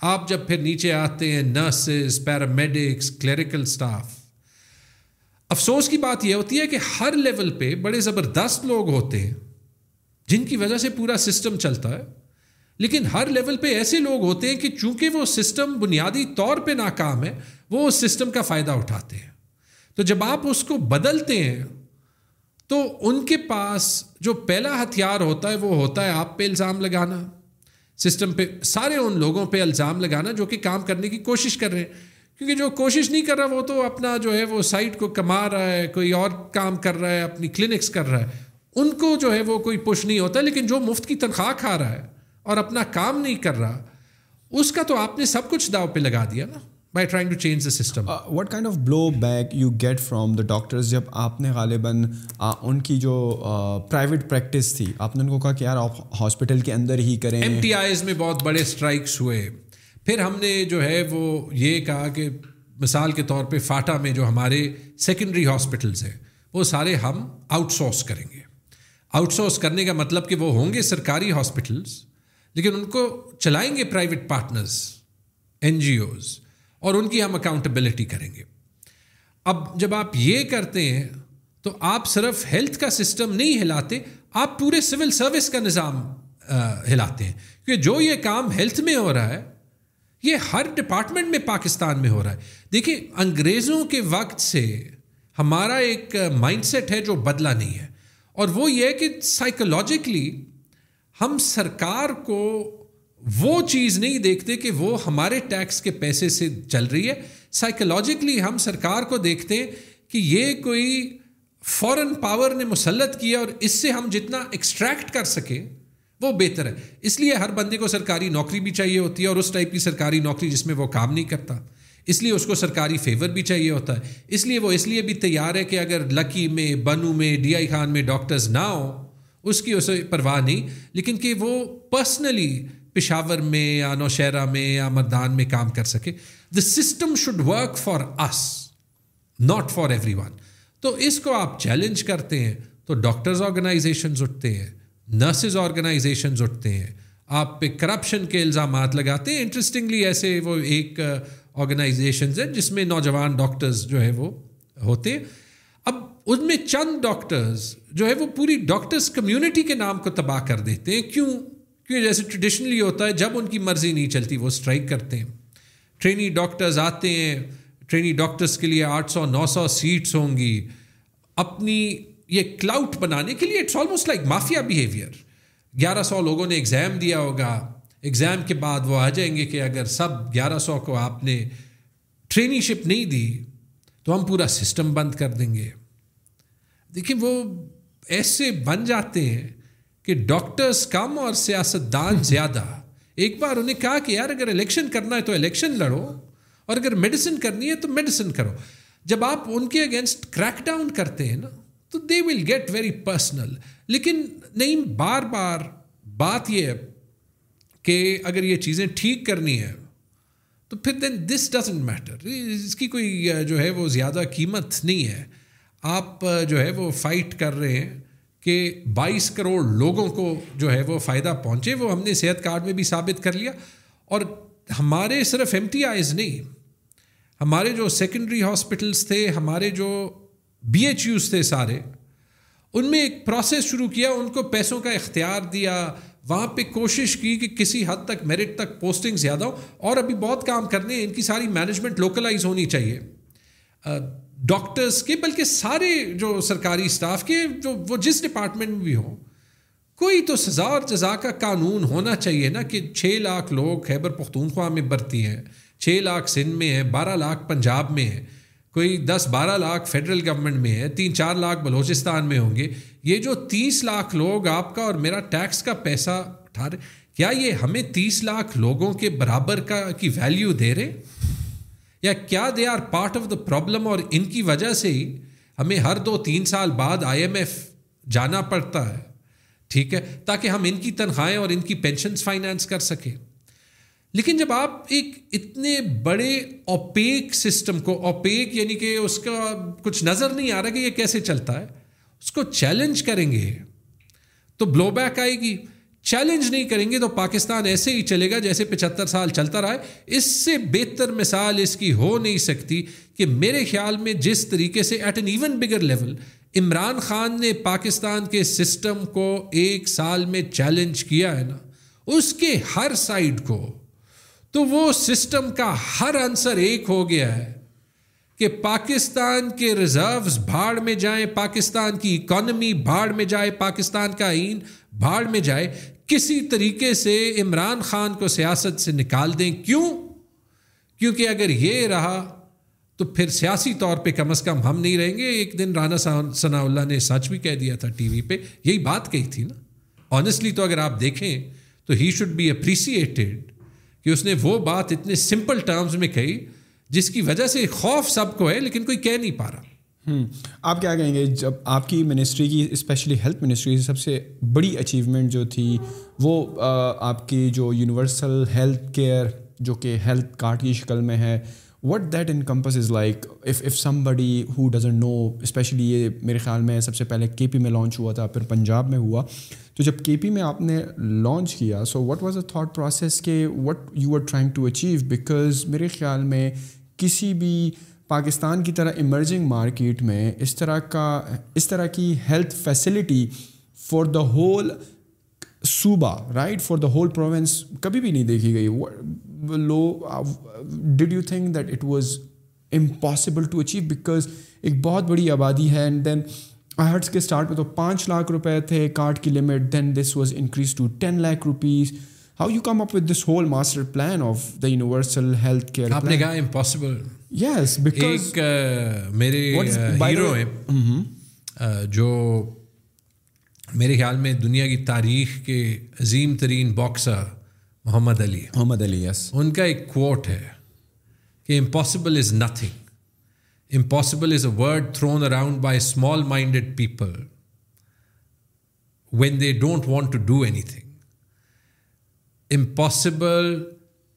Speaker 1: آپ جب پھر نیچے آتے ہیں نرسز پیرامیڈکس کلیریکل اسٹاف افسوس کی بات یہ ہوتی ہے کہ ہر لیول پہ بڑے زبردست لوگ ہوتے ہیں جن کی وجہ سے پورا سسٹم چلتا ہے۔ لیکن ہر لیول پہ ایسے لوگ ہوتے ہیں کہ چونکہ وہ سسٹم بنیادی طور پہ ناکام ہے، وہ اس سسٹم کا فائدہ اٹھاتے ہیں۔ تو جب آپ اس کو بدلتے ہیں، تو ان کے پاس جو پہلا ہتھیار ہوتا ہے، وہ ہوتا ہے آپ پہ الزام لگانا۔ سسٹم پہ سارے ان لوگوں پہ الزام لگانا جو کہ کام کرنے کی کوشش کر رہے ہیں۔ کیونکہ جو کوشش نہیں کر رہا وہ تو اپنا جو ہے وہ سائٹ کو کما رہا ہے کوئی اور کام کر رہا ہے اپنی کلینکس کر رہا ہے۔ ان کو جو ہے وہ کوئی پش نہیں ہوتا لیکن جو مفت کی تنخواہ کھا رہا ہے اور اپنا کام نہیں کر رہا اس کا تو آپ نے سب کچھ داؤ پہ لگا دیا نا by trying to change the system
Speaker 2: what kind of blowback you get from the doctors جب آپ نے غالباً ان کی جو پرائیویٹ پریکٹس تھی آپ نے ان کو کہا کہ یار آپ ہاسپٹل کے اندر ہی کریں۔
Speaker 1: ایم ٹی آئیز میں بہت بڑے اسٹرائکس ہوئے۔ پھر ہم نے جو ہے وہ یہ کہا کہ مثال کے طور پہ فاٹا میں جو ہمارے سیکنڈری ہاسپٹلس ہیں، وہ سارے ہم آؤٹ سورس کریں گے۔ آؤٹ سورس کرنے کا مطلب کہ وہ ہوں گے سرکاری ہاسپٹلس لیکن ان کو چلائیں گے private partners N G Os اور ان کی ہم اکاؤنٹیبلٹی کریں گے۔ اب جب آپ یہ کرتے ہیں، تو آپ صرف ہیلتھ کا سسٹم نہیں ہلاتے، آپ پورے سول سروس کا نظام ہلاتے ہیں۔ کیونکہ جو یہ کام ہیلتھ میں ہو رہا ہے یہ ہر ڈپارٹمنٹ میں پاکستان میں ہو رہا ہے۔ دیکھیے انگریزوں کے وقت سے ہمارا ایک مائنڈ سیٹ ہے جو بدلا نہیں ہے۔ اور وہ یہ کہ سائیکولوجیکلی ہم سرکار کو وہ چیز نہیں دیکھتے کہ وہ ہمارے ٹیکس کے پیسے سے چل رہی ہے۔ سائیکولوجیکلی ہم سرکار کو دیکھتے ہیں کہ یہ کوئی فورن پاور نے مسلط کیا اور اس سے ہم جتنا ایکسٹریکٹ کر سکیں وہ بہتر ہے۔ اس لیے ہر بندے کو سرکاری نوکری بھی چاہیے ہوتی ہے اور اس ٹائپ کی سرکاری نوکری جس میں وہ کام نہیں کرتا۔ اس لیے اس کو سرکاری فیور بھی چاہیے ہوتا ہے۔ اس لیے وہ اس لیے بھی تیار ہے کہ اگر لکی میں، بنو میں، ڈی آئی خان میں ڈاکٹرز نہ ہوں، اس کی اسے پرواہ نہیں۔ لیکن کہ وہ پرسنلی پشاور میں یا نوشہرہ میں یا مردان میں کام کر سکے۔ The system should work for us not for everyone تو اس کو آپ چیلنج کرتے ہیں تو ڈاکٹرز آرگنائزیشنز اٹھتے ہیں۔ نرسز آرگنائزیشنز اٹھتے ہیں۔ آپ پہ کرپشن کے الزامات لگاتے ہیں۔ انٹرسٹنگلی ایسے وہ ایک uh, آرگنائزیشنز ہیں جس میں نوجوان ڈاکٹرز جو ہے وہ ہوتے ہیں۔ اب ان میں چند ڈاکٹرز جو ہے وہ پوری ڈاکٹرز کمیونٹی کے نام کو تباہ کر دیتے ہیں۔ کیوں؟ کیونکہ جیسے ٹریڈیشنلی ہوتا ہے، جب ان کی مرضی نہیں چلتی، وہ اسٹرائک کرتے ہیں۔ ٹرینی ڈاکٹرز آتے ہیں۔ ٹرینی ڈاکٹرز کے لیے آٹھ سو، نو سو سیٹس ہوں گی۔ اپنی یہ کلاؤٹ بنانے کے لیے it's almost like mafia behaviour گیارہ سو لوگوں نے ایگزام دیا ہوگا. ایگزام کے بعد وہ آ جائیں گے کہ اگر سب گیارہ سو کو آپ نے ٹرینی شپ نہیں دی تو ہم پورا سسٹم بند کر دیں گے. دیکھیں وہ ایسے بن جاتے ہیں کہ ڈاکٹرز کم اور سیاست دان <laughs> زیادہ. ایک بار انہیں کہا کہ یار اگر الیکشن کرنا ہے تو الیکشن لڑو اور اگر میڈیسن کرنی ہے تو میڈیسن کرو. جب آپ ان کے اگینسٹ کریک ڈاؤن کرتے ہیں نا تو they will get very personal لیکن نہیں بار بار بات یہ ہے کہ اگر یہ چیزیں ٹھیک کرنی ہے تو پھر دین دس ڈزنٹ میٹر اس کی کوئی جو ہے وہ زیادہ قیمت نہیں ہے۔ آپ جو ہے وہ فائٹ کر رہے ہیں کہ بائیس کروڑ لوگوں کو جو ہے وہ فائدہ پہنچے، وہ ہم نے صحت کارڈ میں بھی ثابت کر لیا۔ اور ہمارے صرف ایم ٹی آئیز نہیں، ہمارے جو سیکنڈری ہاسپٹلس تھے، ہمارے جو بی ایچ یوز تھے سارے ان میں ایک پروسیس شروع کیا، ان کو پیسوں کا اختیار دیا، وہاں پہ کوشش کی کہ کسی حد تک میرٹ تک پوسٹنگ زیادہ ہو، اور ابھی بہت کام کرنے ہیں، ان کی ساری مینجمنٹ لوکلائز ہونی چاہیے۔ ڈاکٹرس کے، بلکہ سارے جو سرکاری اسٹاف کے، جو، وہ جس ڈپارٹمنٹ میں بھی ہوں، کوئی تو سزا اور جزا کا قانون ہونا چاہیے نا کہ چھ لاکھ لوگ خیبر پختونخوا میں برتی ہیں، چھ لاکھ سندھ میں ہیں، بارہ لاکھ پنجاب میں ہیں۔ کوئی دس بارہ لاکھ فیڈرل گورنمنٹ میں ہے، تین چار لاکھ بلوچستان میں ہوں گے، یہ جو تیس لاکھ لوگ آپ کا اور میرا ٹیکس کا پیسہ اٹھا رہے، کیا یہ ہمیں تیس لاکھ لوگوں کے برابر کا کی ویلیو دے رہے؟ یا کیا they are part of the problem اور ان کی وجہ سے ہی ہمیں ہر دو تین سال بعد آئی ایم ایف جانا پڑتا ہے؟ ٹھیک ہے، تاکہ ہم ان کی تنخواہیں اور ان کی پینشنس فائنانس کر سکیں۔ لیکن جب آپ ایک اتنے بڑے اوپیک سسٹم کو، اوپیک یعنی کہ اس کا کچھ نظر نہیں آ رہا کہ یہ کیسے چلتا ہے، اس کو چیلنج کریں گے، تو بلو بیک آئے گی چیلنج نہیں کریں گے تو پاکستان ایسے ہی چلے گا جیسے پچہتر سال چلتا رہا ہے۔ اس سے بہتر مثال اس کی ہو نہیں سکتی کہ میرے خیال میں جس طریقے سے at an even bigger level Imran Khan نے پاکستان کے سسٹم کو ایک سال میں چیلنج کیا ہے نا، اس کے ہر سائڈ کو تو وہ سسٹم کا ہر آنسر ایک ہو گیا ہے کہ پاکستان کے ریزروز بھاڑ میں جائیں، پاکستان کی اکانومی بھاڑ میں جائے پاکستان کا آئین بھاڑ میں جائے، کسی طریقے سے عمران خان کو سیاست سے نکال دیں۔ کیوں؟ کیونکہ اگر یہ رہا تو پھر سیاسی طور پہ کم از کم ہم نہیں رہیں گے۔ ایک دن رانا ثناء اللہ نے سچ بھی کہہ دیا تھا ٹی وی پہ۔ یہی بات کہی تھی نا۔ آنیسٹلی تو اگر آپ دیکھیں تو ہی شوڈ بی اپریسیٹیڈ کہ اس نے وہ بات اتنے سمپل ٹرمز میں کہی جس کی وجہ سے خوف سب کو ہے لیکن کوئی کہہ نہیں پا رہا۔
Speaker 2: آپ کیا کہیں گے؟ جب آپ کی منسٹری کی اسپیشلی ہیلتھ منسٹری کی سب سے بڑی اچیومنٹ جو تھی، وہ آپ کی جو یونیورسل ہیلتھ کیئر جو کہ ہیلتھ کارڈ کی شکل میں ہے what that encompass is like if if somebody who doesn't know especially یہ میرے خیال میں سب سے پہلے کے پی میں لانچ ہوا تھا، پھر پنجاب میں ہوا، تو جب کے پی میں آپ نے لانچ کیا so what was a thought process that what you are trying to achieve because میرے خیال میں کسی بھی پاکستان کی طرح ایمرجنگ مارکیٹ میں اس طرح کا، اس طرح کی health facility for the whole صوبہ right for the whole province کبھی بھی نہیں دیکھی گئی. لو did you think that it was impossible to achieve because ایک بہت بڑی آبادی ہے اینڈ دین ہرٹس کے اسٹارٹ میں تو پانچ لاکھ روپے تھے کارڈ کی limit then this was increase to ten lakh rupees how you come up with this whole master plan of the universal health care
Speaker 1: آپ نے کہا امپاسبل
Speaker 2: یس
Speaker 1: ایک میرے ہیرو ہیں۔ جو میرے خیال میں دنیا کی تاریخ کے عظیم ترین باکسر محمد علی۔
Speaker 2: محمد علی یس
Speaker 1: ان کا ایک کوٹ ہے کہ impossible is nothing impossible is a word thrown around by small minded people when they don't want to do anything impossible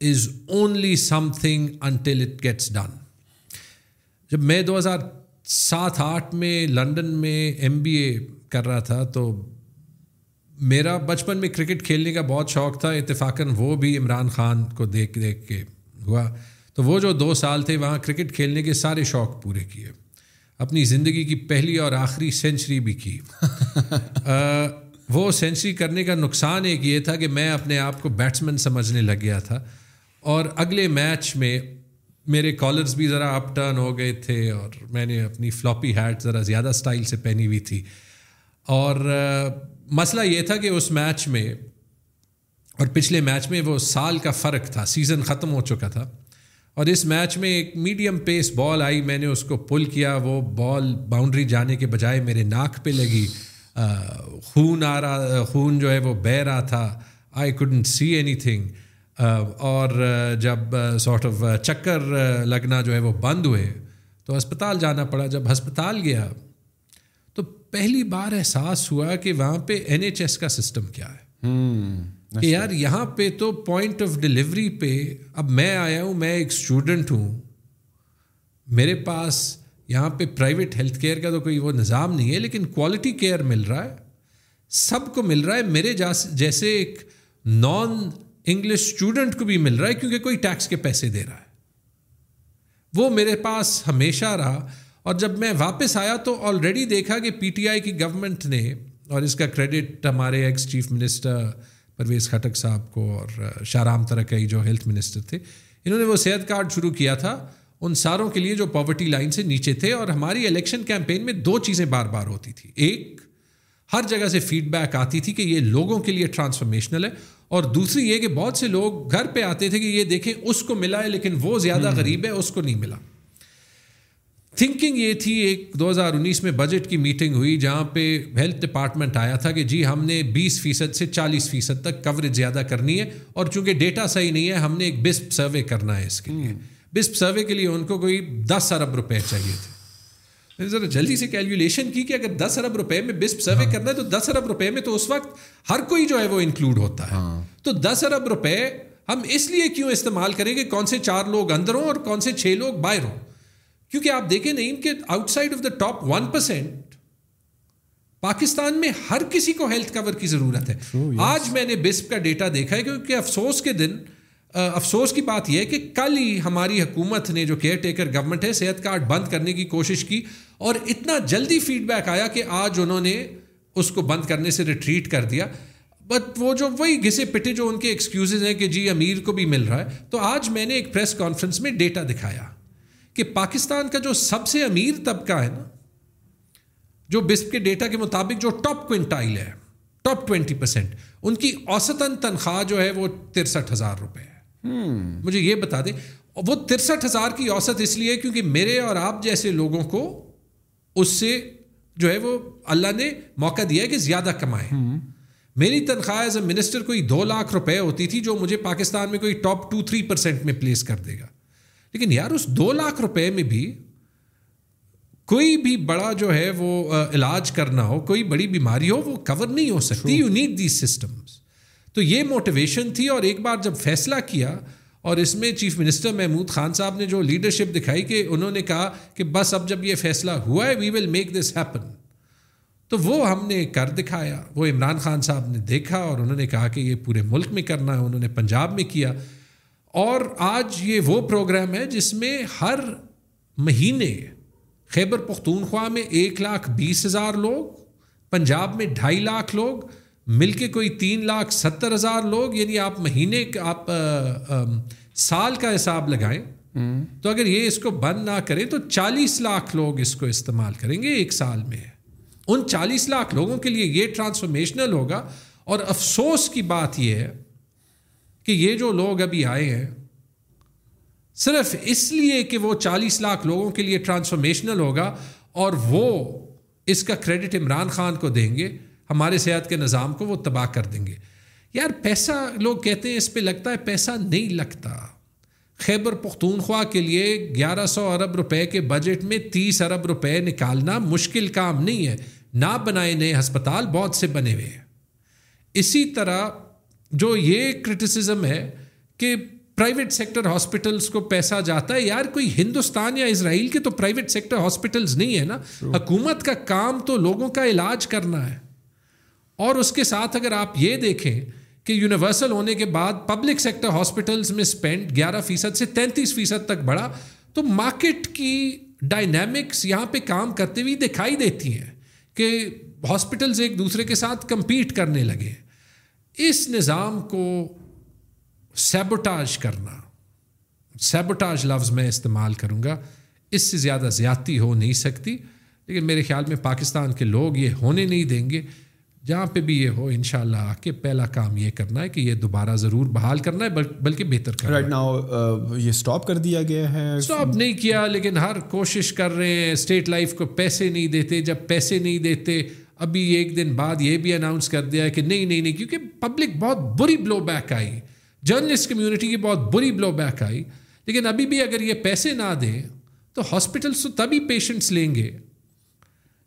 Speaker 1: is only something until it gets done جب میں دو ہزار سات آٹھ میں لنڈن میں ایم بی اے کر رہا تھا تو میرا بچپن میں کرکٹ کھیلنے کا بہت شوق تھا، اتفاقاً وہ بھی عمران خان کو دیکھ دیکھ کے ہوا۔ تو وہ جو دو سال تھے، وہاں کرکٹ کھیلنے کے سارے شوق پورے کیے۔ اپنی زندگی کی پہلی اور آخری سینچری بھی کی۔ وہ سینچری کرنے کا نقصان ایک یہ تھا کہ میں اپنے آپ کو بیٹسمین سمجھنے لگ گیا تھا۔ اور اگلے میچ میں میرے کالرز بھی ذرا اپ ٹرن ہو گئے تھے اور میں نے اپنی فلاپی ہیٹ ذرا زیادہ اسٹائل سے پہنی ہوئی تھی۔ اور مسئلہ یہ تھا کہ اس میچ میں اور پچھلے میچ میں وہ سال کا فرق تھا سیزن ختم ہو چکا تھا۔ اور اس میچ میں ایک میڈیم پیس بال آئی، میں نے اس کو پل کیا۔ وہ بال باؤنڈری جانے کے بجائے میرے ناک پہ لگی۔ خون آ رہا، خون جو ہے وہ بہہ رہا تھا۔ I couldn't see any thing اور جب سارٹ آف چکر لگنا جو ہے وہ بند ہوئے تو ہسپتال جانا پڑا۔ جب ہسپتال گیا پہلی بار احساس ہوا کہ وہاں پہ این ایچ ایس کا سسٹم کیا ہے۔ کہ یار یہاں پہ تو پوائنٹ آف ڈلیوری پہ اب میں آیا ہوں میں ایک اسٹوڈنٹ ہوں۔ میرے پاس یہاں پہ پرائیویٹ ہیلتھ کیئر کا تو کوئی وہ نظام نہیں ہے لیکن کوالٹی کیئر مل رہا ہے۔ سب کو مل رہا ہے میرے جیسے ایک نان انگلش اسٹوڈنٹ کو بھی مل رہا ہے کیونکہ کوئی ٹیکس کے پیسے دے رہا ہے۔ وہ میرے پاس ہمیشہ رہا۔ اور جب میں واپس آیا تو آلریڈی دیکھا کہ پی ٹی آئی کی گورنمنٹ نے اور اس کا کریڈٹ ہمارے ex chief minister Pervez Khattak sahib کو اور شاہ رام ترکئی جو ہیلتھ منسٹر تھے انہوں نے وہ صحت کارڈ شروع کیا تھا ان ساروں کے لیے جو پاورٹی لائن سے نیچے تھے اور ہماری الیکشن کیمپین میں دو چیزیں بار بار ہوتی تھی۔ ایک ہر جگہ سے فیڈ بیک آتی تھی کہ یہ لوگوں کے لیے ٹرانسفارمیشنل ہے اور دوسری یہ کہ بہت سے لوگ گھر پہ آتے تھے کہ یہ دیکھیں اس کو ملا ہے لیکن وہ زیادہ غریب ہے اس کو نہیں ملا۔ تھنکنگ یہ تھی ایک دو ہزار انیس میں بجٹ کی میٹنگ ہوئی جہاں پہ ہیلتھ ڈپارٹمنٹ آیا تھا کہ جی ہم نے بیس فیصد سے چالیس فیصد تک کوریج زیادہ کرنی ہے اور چونکہ ڈیٹا صحیح نہیں ہے ہم نے ایک بسپ سروے کرنا ہے اس کے لیے۔ بسپ سروے کے لیے ان کو کوئی دس ارب روپے چاہیے تھے۔ ذرا جلدی سے کیلکولیشن کی کہ اگر دس ارب روپے میں بسپ سروے ہاں۔ کرنا ہے تو دس ارب روپے میں تو اس وقت ہر کوئی جو ہے وہ انکلوڈ ہوتا ہے۔ ہاں۔ تو دس ارب روپے ہم اس لیے کیوں استعمال کریں گے؟ کون سے چار لوگ اندر ہوں اور کون سے چھ لوگ باہر ہوں؟ کیونکہ آپ دیکھیں نہیں کہ outside of the top one percent Pakistan میں ہر کسی کو ہیلتھ کور کی ضرورت ہے۔ آج میں نے بسپ کا ڈیٹا دیکھا ہے کیونکہ افسوس کے دن افسوس کی بات یہ ہے کہ کل ہی ہماری حکومت نے جو کیئر ٹیکر گورنمنٹ ہے صحت کارڈ بند کرنے کی کوشش کی اور اتنا جلدی فیڈ بیک آیا کہ آج انہوں نے اس کو بند کرنے سے ریٹریٹ کر دیا۔ بٹ وہ جو وہی گھسے پٹے جو ان کے ایکسکیوزز ہیں کہ جی امیر کو بھی مل رہا ہے۔ تو آج میں نے ایک پریس کانفرنس میں ڈیٹا دکھایا۔ کہ پاکستان کا جو سب سے امیر طبقہ ہے نا جو بسپ کے ڈیٹا کے مطابق جو ٹاپ کوئنٹائل ہے ٹاپ ٹوینٹی پرسینٹ ان کی اوسطاً تنخواہ جو ہے وہ ترسٹھ ہزار روپے ہے۔ مجھے یہ بتا دیں وہ ترسٹھ ہزار کی اوسط اس لیے کیونکہ میرے اور آپ جیسے لوگوں کو اس سے جو ہے وہ اللہ نے موقع دیا ہے کہ زیادہ کمائے میری تنخواہ ایز اے منسٹر کوئی دو لاکھ روپے ہوتی تھی جو مجھے پاکستان میں کوئی ٹاپ ٹو تھری پرسینٹ میں پلیس کر دے گا۔ لیکن یار اس دو لاکھ روپے میں بھی کوئی بھی بڑا جو ہے وہ علاج کرنا ہو کوئی بڑی بیماری ہو وہ کور نہیں ہو سکتی. یو نیڈ دیز سسٹمس تو یہ موٹیویشن تھی اور ایک بار جب فیصلہ کیا اور اس میں چیف منسٹر محمود خان صاحب نے جو لیڈرشپ دکھائی کہ انہوں نے کہا کہ بس اب جب یہ فیصلہ ہوا ہے وی ول میک دس ہیپن تو وہ ہم نے کر دکھایا. وہ عمران خان صاحب نے دیکھا اور انہوں نے کہا کہ یہ پورے ملک میں کرنا ہے انہوں نے پنجاب میں کیا. اور آج یہ وہ پروگرام ہے جس میں ہر مہینے خیبر پختونخوا میں ایک لاکھ بیس ہزار لوگ، پنجاب میں ڈھائی لاکھ لوگ، مل کے کوئی تین لاکھ ستر ہزار لوگ یعنی آپ مہینے آپ سال کا حساب لگائیں، تو اگر یہ اس کو بند نہ کریں تو چالیس لاکھ لوگ اس کو استعمال کریں گے ایک سال میں۔ ان چالیس لاکھ لوگوں کے لیے یہ ٹرانسفارمیشنل ہوگا اور افسوس کی بات یہ ہے کہ یہ جو لوگ ابھی آئے ہیں، صرف اس لیے کہ وہ چالیس لاکھ لوگوں کے لیے ٹرانسفارمیشنل ہوگا اور وہ اس کا کریڈٹ عمران خان کو دیں گے، ہمارے صحت کے نظام کو وہ تباہ کر دیں گے۔ یار، پیسہ لوگ کہتے ہیں اس پہ لگتا ہے پیسہ نہیں لگتا۔ خیبر پختونخوا کے لیے گیارہ سو ارب روپے کے بجٹ میں تیس ارب روپے نکالنا مشکل کام نہیں ہے۔ نہ بنائے نئے ہسپتال، بہت سے بنے ہوئے ہیں۔ اسی طرح جو یہ کرٹیسزم ہے کہ پرائیویٹ سیکٹر ہاسپٹلس کو پیسہ جاتا ہے یار کوئی ہندوستان یا اسرائیل کے تو پرائیویٹ سیکٹر ہاسپٹلس نہیں ہے نا۔ حکومت کا کام تو لوگوں کا علاج کرنا ہے۔ اور اس کے ساتھ اگر آپ یہ دیکھیں کہ یونیورسل ہونے کے بعد پبلک سیکٹر ہاسپٹلس میں اسپینڈ گیارہ فیصد سے تینتیس فیصد تک بڑھا تو مارکیٹ کی ڈائنامکس یہاں پہ کام کرتے ہوئی دکھائی دیتی ہیں کہ ہاسپٹلز ایک دوسرے کے ساتھ کمپیٹ کرنے لگے۔ اس نظام کو سیبوٹاج کرنا سیبوٹاج لفظ میں استعمال کروں گا۔ اس سے زیادہ زیادتی ہو نہیں سکتی۔ لیکن میرے خیال میں پاکستان کے لوگ یہ ہونے نہیں دیں گے۔ جہاں پہ بھی یہ ہو ان شاء کے پہلا کام یہ کرنا ہے کہ یہ دوبارہ ضرور بحال کرنا ہے بلکہ بہتر کرنا
Speaker 2: رائٹ ناؤ یہ اسٹاپ کر دیا گیا ہے۔
Speaker 1: اسٹاپ نہیں کیا لیکن ہر کوشش کر رہے ہیں۔ اسٹیٹ لائف کو پیسے نہیں دیتے۔ جب پیسے نہیں دیتے ابھی ایک دن بعد یہ بھی اناؤنس کر دیا کہ نہیں نہیں نہیں، کیونکہ پبلک بہت بری بلو بیک آئی۔ جرنلسٹ کمیونٹی کی بہت بری بلو بیک آئی۔ لیکن ابھی بھی اگر یہ پیسے نہ دیں تو ہاسپٹلس تو تبھی پیشنٹس لیں گے۔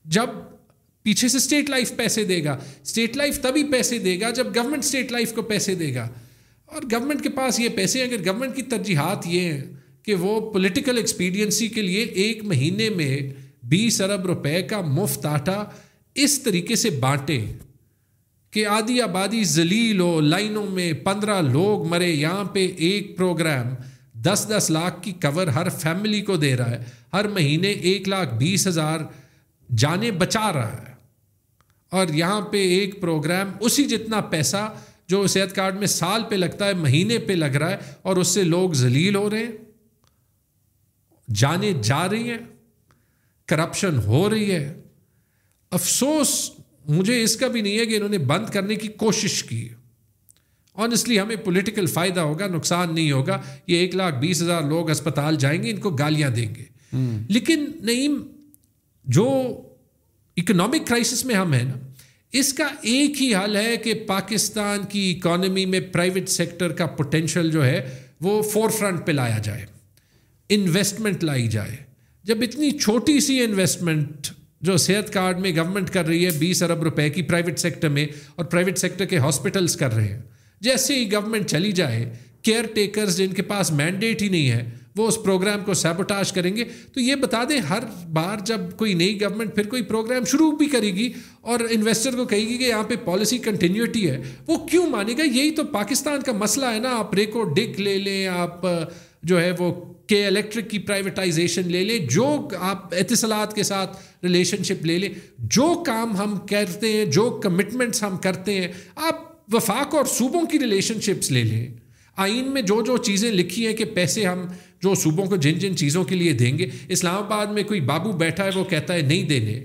Speaker 1: جب پیچھے سے اسٹیٹ لائف پیسے دے گا۔ اسٹیٹ لائف تبھی پیسے دے گا جب گورنمنٹ اسٹیٹ لائف کو پیسے دے گا۔ اور گورنمنٹ کے پاس یہ پیسے اگر گورنمنٹ کی ترجیحات یہ ہیں کہ وہ پولیٹیکل ایکسپیڈینسی کے لیے ایک مہینے میں بیس ارب روپے کا مفت آٹا اس طریقے سے بانٹے کہ آدھی آبادی ذلیل ہو، لائنوں میں پندرہ لوگ مرے، یہاں پہ ایک پروگرام دس دس لاکھ کی کور ہر فیملی کو دے رہا ہے، ہر مہینے ایک لاکھ بیس ہزار جانے بچا رہا ہے۔ اور یہاں پہ ایک پروگرام اسی جتنا پیسہ جو صحت کارڈ میں سال پہ لگتا ہے، مہینے پہ لگ رہا ہے اور اس سے لوگ ذلیل ہو رہے ہیں، جانے جا رہی ہیں، کرپشن ہو رہی ہے۔ افسوس مجھے اس کا بھی نہیں ہے کہ انہوں نے بند کرنے کی کوشش کی آنےسٹلی ہمیں پولیٹیکل فائدہ ہوگا، نقصان نہیں ہوگا۔ یہ ایک لاکھ بیس ہزار لوگ اسپتال جائیں گے، ان کو گالیاں دیں گے۔ لیکن نعیم، جو اکنامک کرائسس میں ہم ہیں نا، اس کا ایک ہی حل ہے کہ پاکستان کی اکانومی میں پرائیویٹ سیکٹر کا پوٹینشیل جو ہے، وہ فور فرنٹ پہ لایا جائے۔ انویسٹمنٹ لائی جائے۔ جب اتنی چھوٹی سی انویسٹمنٹ جو صحت کارڈ میں گورنمنٹ کر رہی ہے بیس ارب روپے کی پرائیویٹ سیکٹر میں اور پرائیویٹ سیکٹر کے ہاسپٹلس کر رہے ہیں۔ جیسے ہی گورنمنٹ چلی جائے کیئر ٹیکرز جن کے پاس مینڈیٹ ہی نہیں ہے، وہ اس پروگرام کو سیبوٹاج کریں گے۔ تو یہ بتا دیں، ہر بار جب کوئی نئی گورنمنٹ پھر کوئی پروگرام شروع بھی کرے گی اور انویسٹر کو کہے گی کہ یہاں پہ پالیسی کنٹینیوٹی ہے، وہ کیوں مانے گا؟ یہی تو پاکستان کا مسئلہ ہے نا، آپ ریکو ڈک لے لیں، آپ جو ہے وہ کے الیکٹرک کی پرائیویٹائزیشن لے لیں جو آپ اتصالات کے ساتھ ریلیشن شپ لے لیں جو کام ہم کرتے ہیں، جو کمٹمنٹس ہم کرتے ہیں، آپ وفاق اور صوبوں کی ریلیشن شپس لے لیں۔ آئین میں جو جو چیزیں لکھی ہیں کہ پیسے ہم جو صوبوں کو جن جن چیزوں کے لیے دیں گے، اسلام آباد میں کوئی بابو بیٹھا ہے، وہ کہتا ہے نہیں دینے،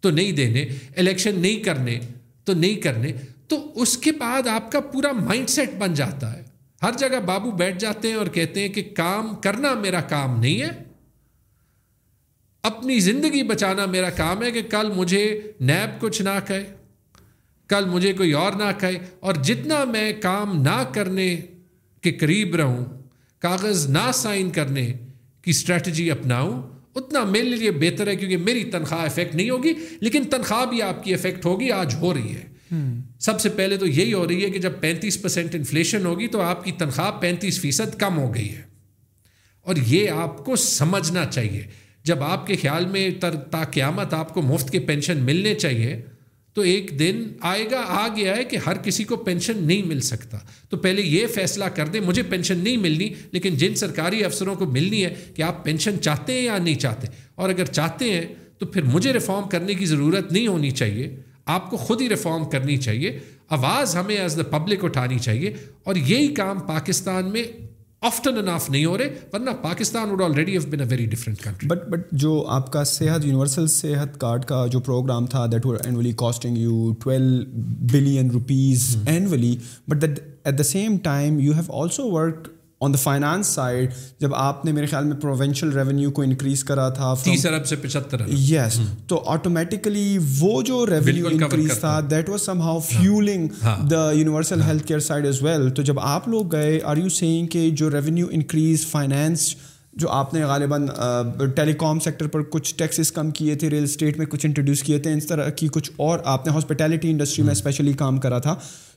Speaker 1: تو نہیں دینے الیکشن نہیں کرنے، تو نہیں کرنے، تو اس کے بعد آپ کا پورا مائنڈ سیٹ بن جاتا ہے۔ ہر جگہ بابو بیٹھ جاتے ہیں اور کہتے ہیں کہ کام کرنا میرا کام نہیں ہے۔ اپنی زندگی بچانا میرا کام ہے کہ کل مجھے نیب کچھ نہ کہے، کل مجھے کوئی اور نہ کہے۔ اور جتنا میں کام نہ کرنے کے قریب رہوں، کاغذ نہ سائن کرنے کی اسٹریٹجی اپناؤں، اتنا میرے لیے بہتر ہے کیونکہ میری تنخواہ افیکٹ نہیں ہوگی، لیکن تنخواہ بھی آپ کی افیکٹ ہوگی، آج ہو رہی ہے۔ سب سے پہلے تو یہی ہو رہی ہے کہ جب پینتیس پرسینٹ انفلیشن ہوگی تو آپ کی تنخواہ پینتیس فیصد کم ہو گئی ہے۔ اور یہ آپ کو سمجھنا چاہیے۔ جب آپ کے خیال میں تا قیامت آپ کو مفت کے پینشن ملنے چاہیے، تو ایک دن آئے گا، آ گیا ہے کہ ہر کسی کو پینشن نہیں مل سکتا۔ تو پہلے یہ فیصلہ کر دیں، مجھے پینشن نہیں ملنی، لیکن جن سرکاری افسروں کو ملنی ہے کہ آپ پینشن چاہتے ہیں یا نہیں چاہتے۔ اور اگر چاہتے ہیں تو پھر مجھے ریفارم کرنے کی ضرورت نہیں ہونی چاہیے۔ آپ کو خود ہی ریفارم کرنی چاہیے آواز ہمیں ایز دا پبلک اٹھانی چاہیے اور یہی کام پاکستان میں آفٹن اناف نہیں ہو رہے ورنہ Pakistan would already have been a very different country
Speaker 2: but but جو آپ کا صحت یونیورسل صحت کارڈ کا جو پروگرام تھا that were annually costing you twelve billion rupees annually but at the same time you have also work on the finance side جب آپ نے میرے خیال میں پروونشل ریونیو کو انکریز کرا تھا
Speaker 1: تیس ارب سے پچہتر
Speaker 2: یس تو آٹومیٹیکلی وہ جو ریونیو انکریز تھا that was somehow fuelling the universal health care side as well تو جب آپ لوگ گئے آر یو سیئنگ کہ جو ریونیو انکریز فائنینس جو آپ نے غالباً ٹیلی کام سیکٹر پر کچھ ٹیکسز کم کیے تھے ریل اسٹیٹ میں کچھ انٹروڈیوس کیے تھے اس طرح کی کچھ اور آپ نے ہاسپٹیلٹی انڈسٹری میں اسپیشلی کام کرا تھا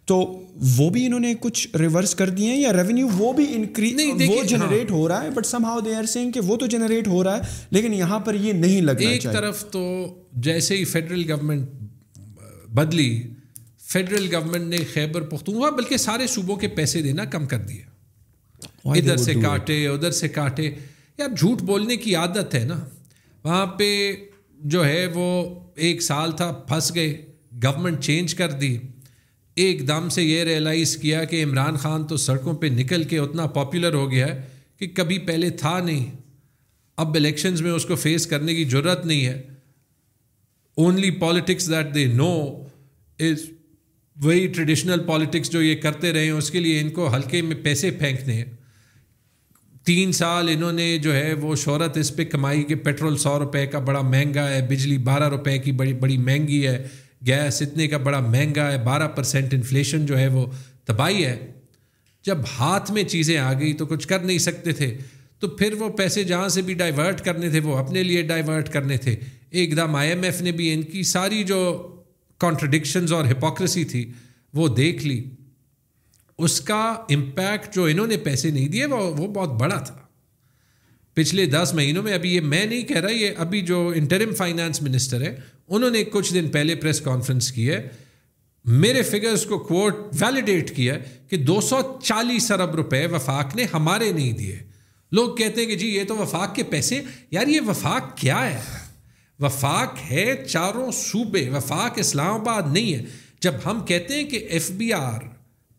Speaker 2: تو وہ بھی انہوں نے کچھ ریورس کر دیے ہیں یا ریونیو وہ بھی انکریز وہ جنریٹ ہو رہا ہے but somehow they are saying کہ وہ تو جنریٹ ہو رہا ہے لیکن یہاں پر یہ نہیں لگنا
Speaker 1: ایک طرف تو جیسے ہی فیڈرل گورنمنٹ بدلی فیڈرل گورنمنٹ نے خیبر پختونخوا بلکہ سارے صوبوں کے پیسے دینا کم کر دیے۔ ادھر سے کاٹے ادھر سے کاٹے۔ یار جھوٹ بولنے کی عادت ہے نا۔ وہاں پہ جو ہے وہ ایک سال تھا پھنس گئے گورنمنٹ چینج کر دی۔ ایک دم سے یہ ریئلائز کیا کہ عمران خان تو سڑکوں پہ نکل کے اتنا پاپولر ہو گیا ہے کہ کبھی پہلے تھا نہیں۔ اب الیکشنز میں اس کو فیس کرنے کی ضرورت نہیں ہے۔ Only politics that they know is وہی ٹریڈیشنل پالیٹکس جو یہ کرتے رہے ہیں، اس کے لیے ان کو ہلکے میں پیسے پھینکنے ہیں۔ تین سال انہوں نے جو ہے وہ شہرت اس پہ کمائی کہ پیٹرول سو روپے کا بڑا مہنگا ہے، بجلی بارہ روپے کی بڑی بڑی مہنگی ہے۔ گیس اتنے کا بڑا مہنگا ہے، بارہ پرسینٹ انفلیشن جو ہے وہ تباہی ہے۔ جب ہاتھ میں چیزیں آ گئی تو کچھ کر نہیں سکتے تھے۔ تو پھر وہ پیسے جہاں سے بھی ڈائیورٹ کرنے تھے، وہ اپنے لیے ڈائیورٹ کرنے تھے۔ ایک دم آئی ایم ایف نے بھی ان کی ساری جو کانٹرڈکشنز اور ہپوکریسی تھی وہ دیکھ لی۔ اس کا امپیکٹ جو انہوں نے پیسے نہیں دیے، وہ وہ بہت بڑا تھا۔ پچھلے دس مہینوں میں ابھی یہ میں نہیں کہہ رہا، یہ ابھی جو انٹرم فائنانس منسٹر ہے انہوں نے کچھ دن پہلے پریس کانفرنس کی ہے۔ میرے فگرز کو کوٹ ویلیڈیٹ کیا کہ دو سو چالیس ارب روپے وفاق نے ہمارے نہیں دیے۔ لوگ کہتے ہیں کہ جی یہ تو وفاق کے پیسے، یار یہ وفاق کیا ہے؟ وفاق ہے چاروں صوبے، وفاق اسلام آباد نہیں ہے۔ جب ہم کہتے ہیں کہ ایف بی آر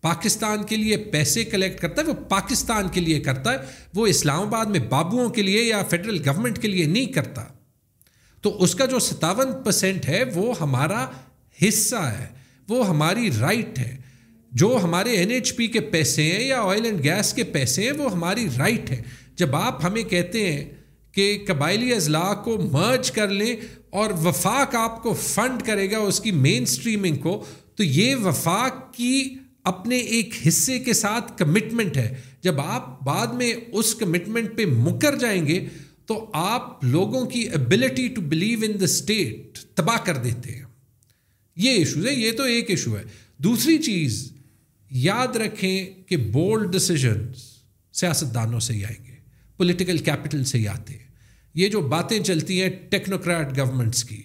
Speaker 1: پاکستان کے لیے پیسے کلیکٹ کرتا ہے، وہ پاکستان کے لیے کرتا ہے، وہ اسلام آباد میں بابوؤں کے لیے یا فیڈرل گورنمنٹ کے لیے نہیں کرتا۔ تو اس کا جو ستاون پرسینٹ ہے وہ ہمارا حصہ ہے، وہ ہماری رائٹ ہے۔ جو ہمارے این ایچ پی کے پیسے ہیں یا آئل اینڈ گیس کے پیسے ہیں، وہ ہماری رائٹ ہے۔ جب آپ ہمیں کہتے ہیں کہ قبائلی اضلاع کو مرج کر لیں اور وفاق آپ کو فنڈ کرے گا اس کی مین اسٹریمنگ کو، تو یہ وفاق کی اپنے ایک حصے کے ساتھ کمٹمنٹ ہے۔ جب آپ بعد میں اس کمٹمنٹ پہ مکر جائیں گے تو آپ لوگوں کی ability to believe in the state تباہ کر دیتے ہیں۔ یہ ایشوز ہے یہ تو ایک ایشو ہے۔ دوسری چیز، یاد رکھیں کہ بولڈ ڈسیزنس سیاست دانوں سے ہی آئیں گے پولیٹیکل کیپٹل سے ہی آتے ہیں۔ یہ جو باتیں چلتی ہیں ٹیکنوکریٹ گورنمنٹس کی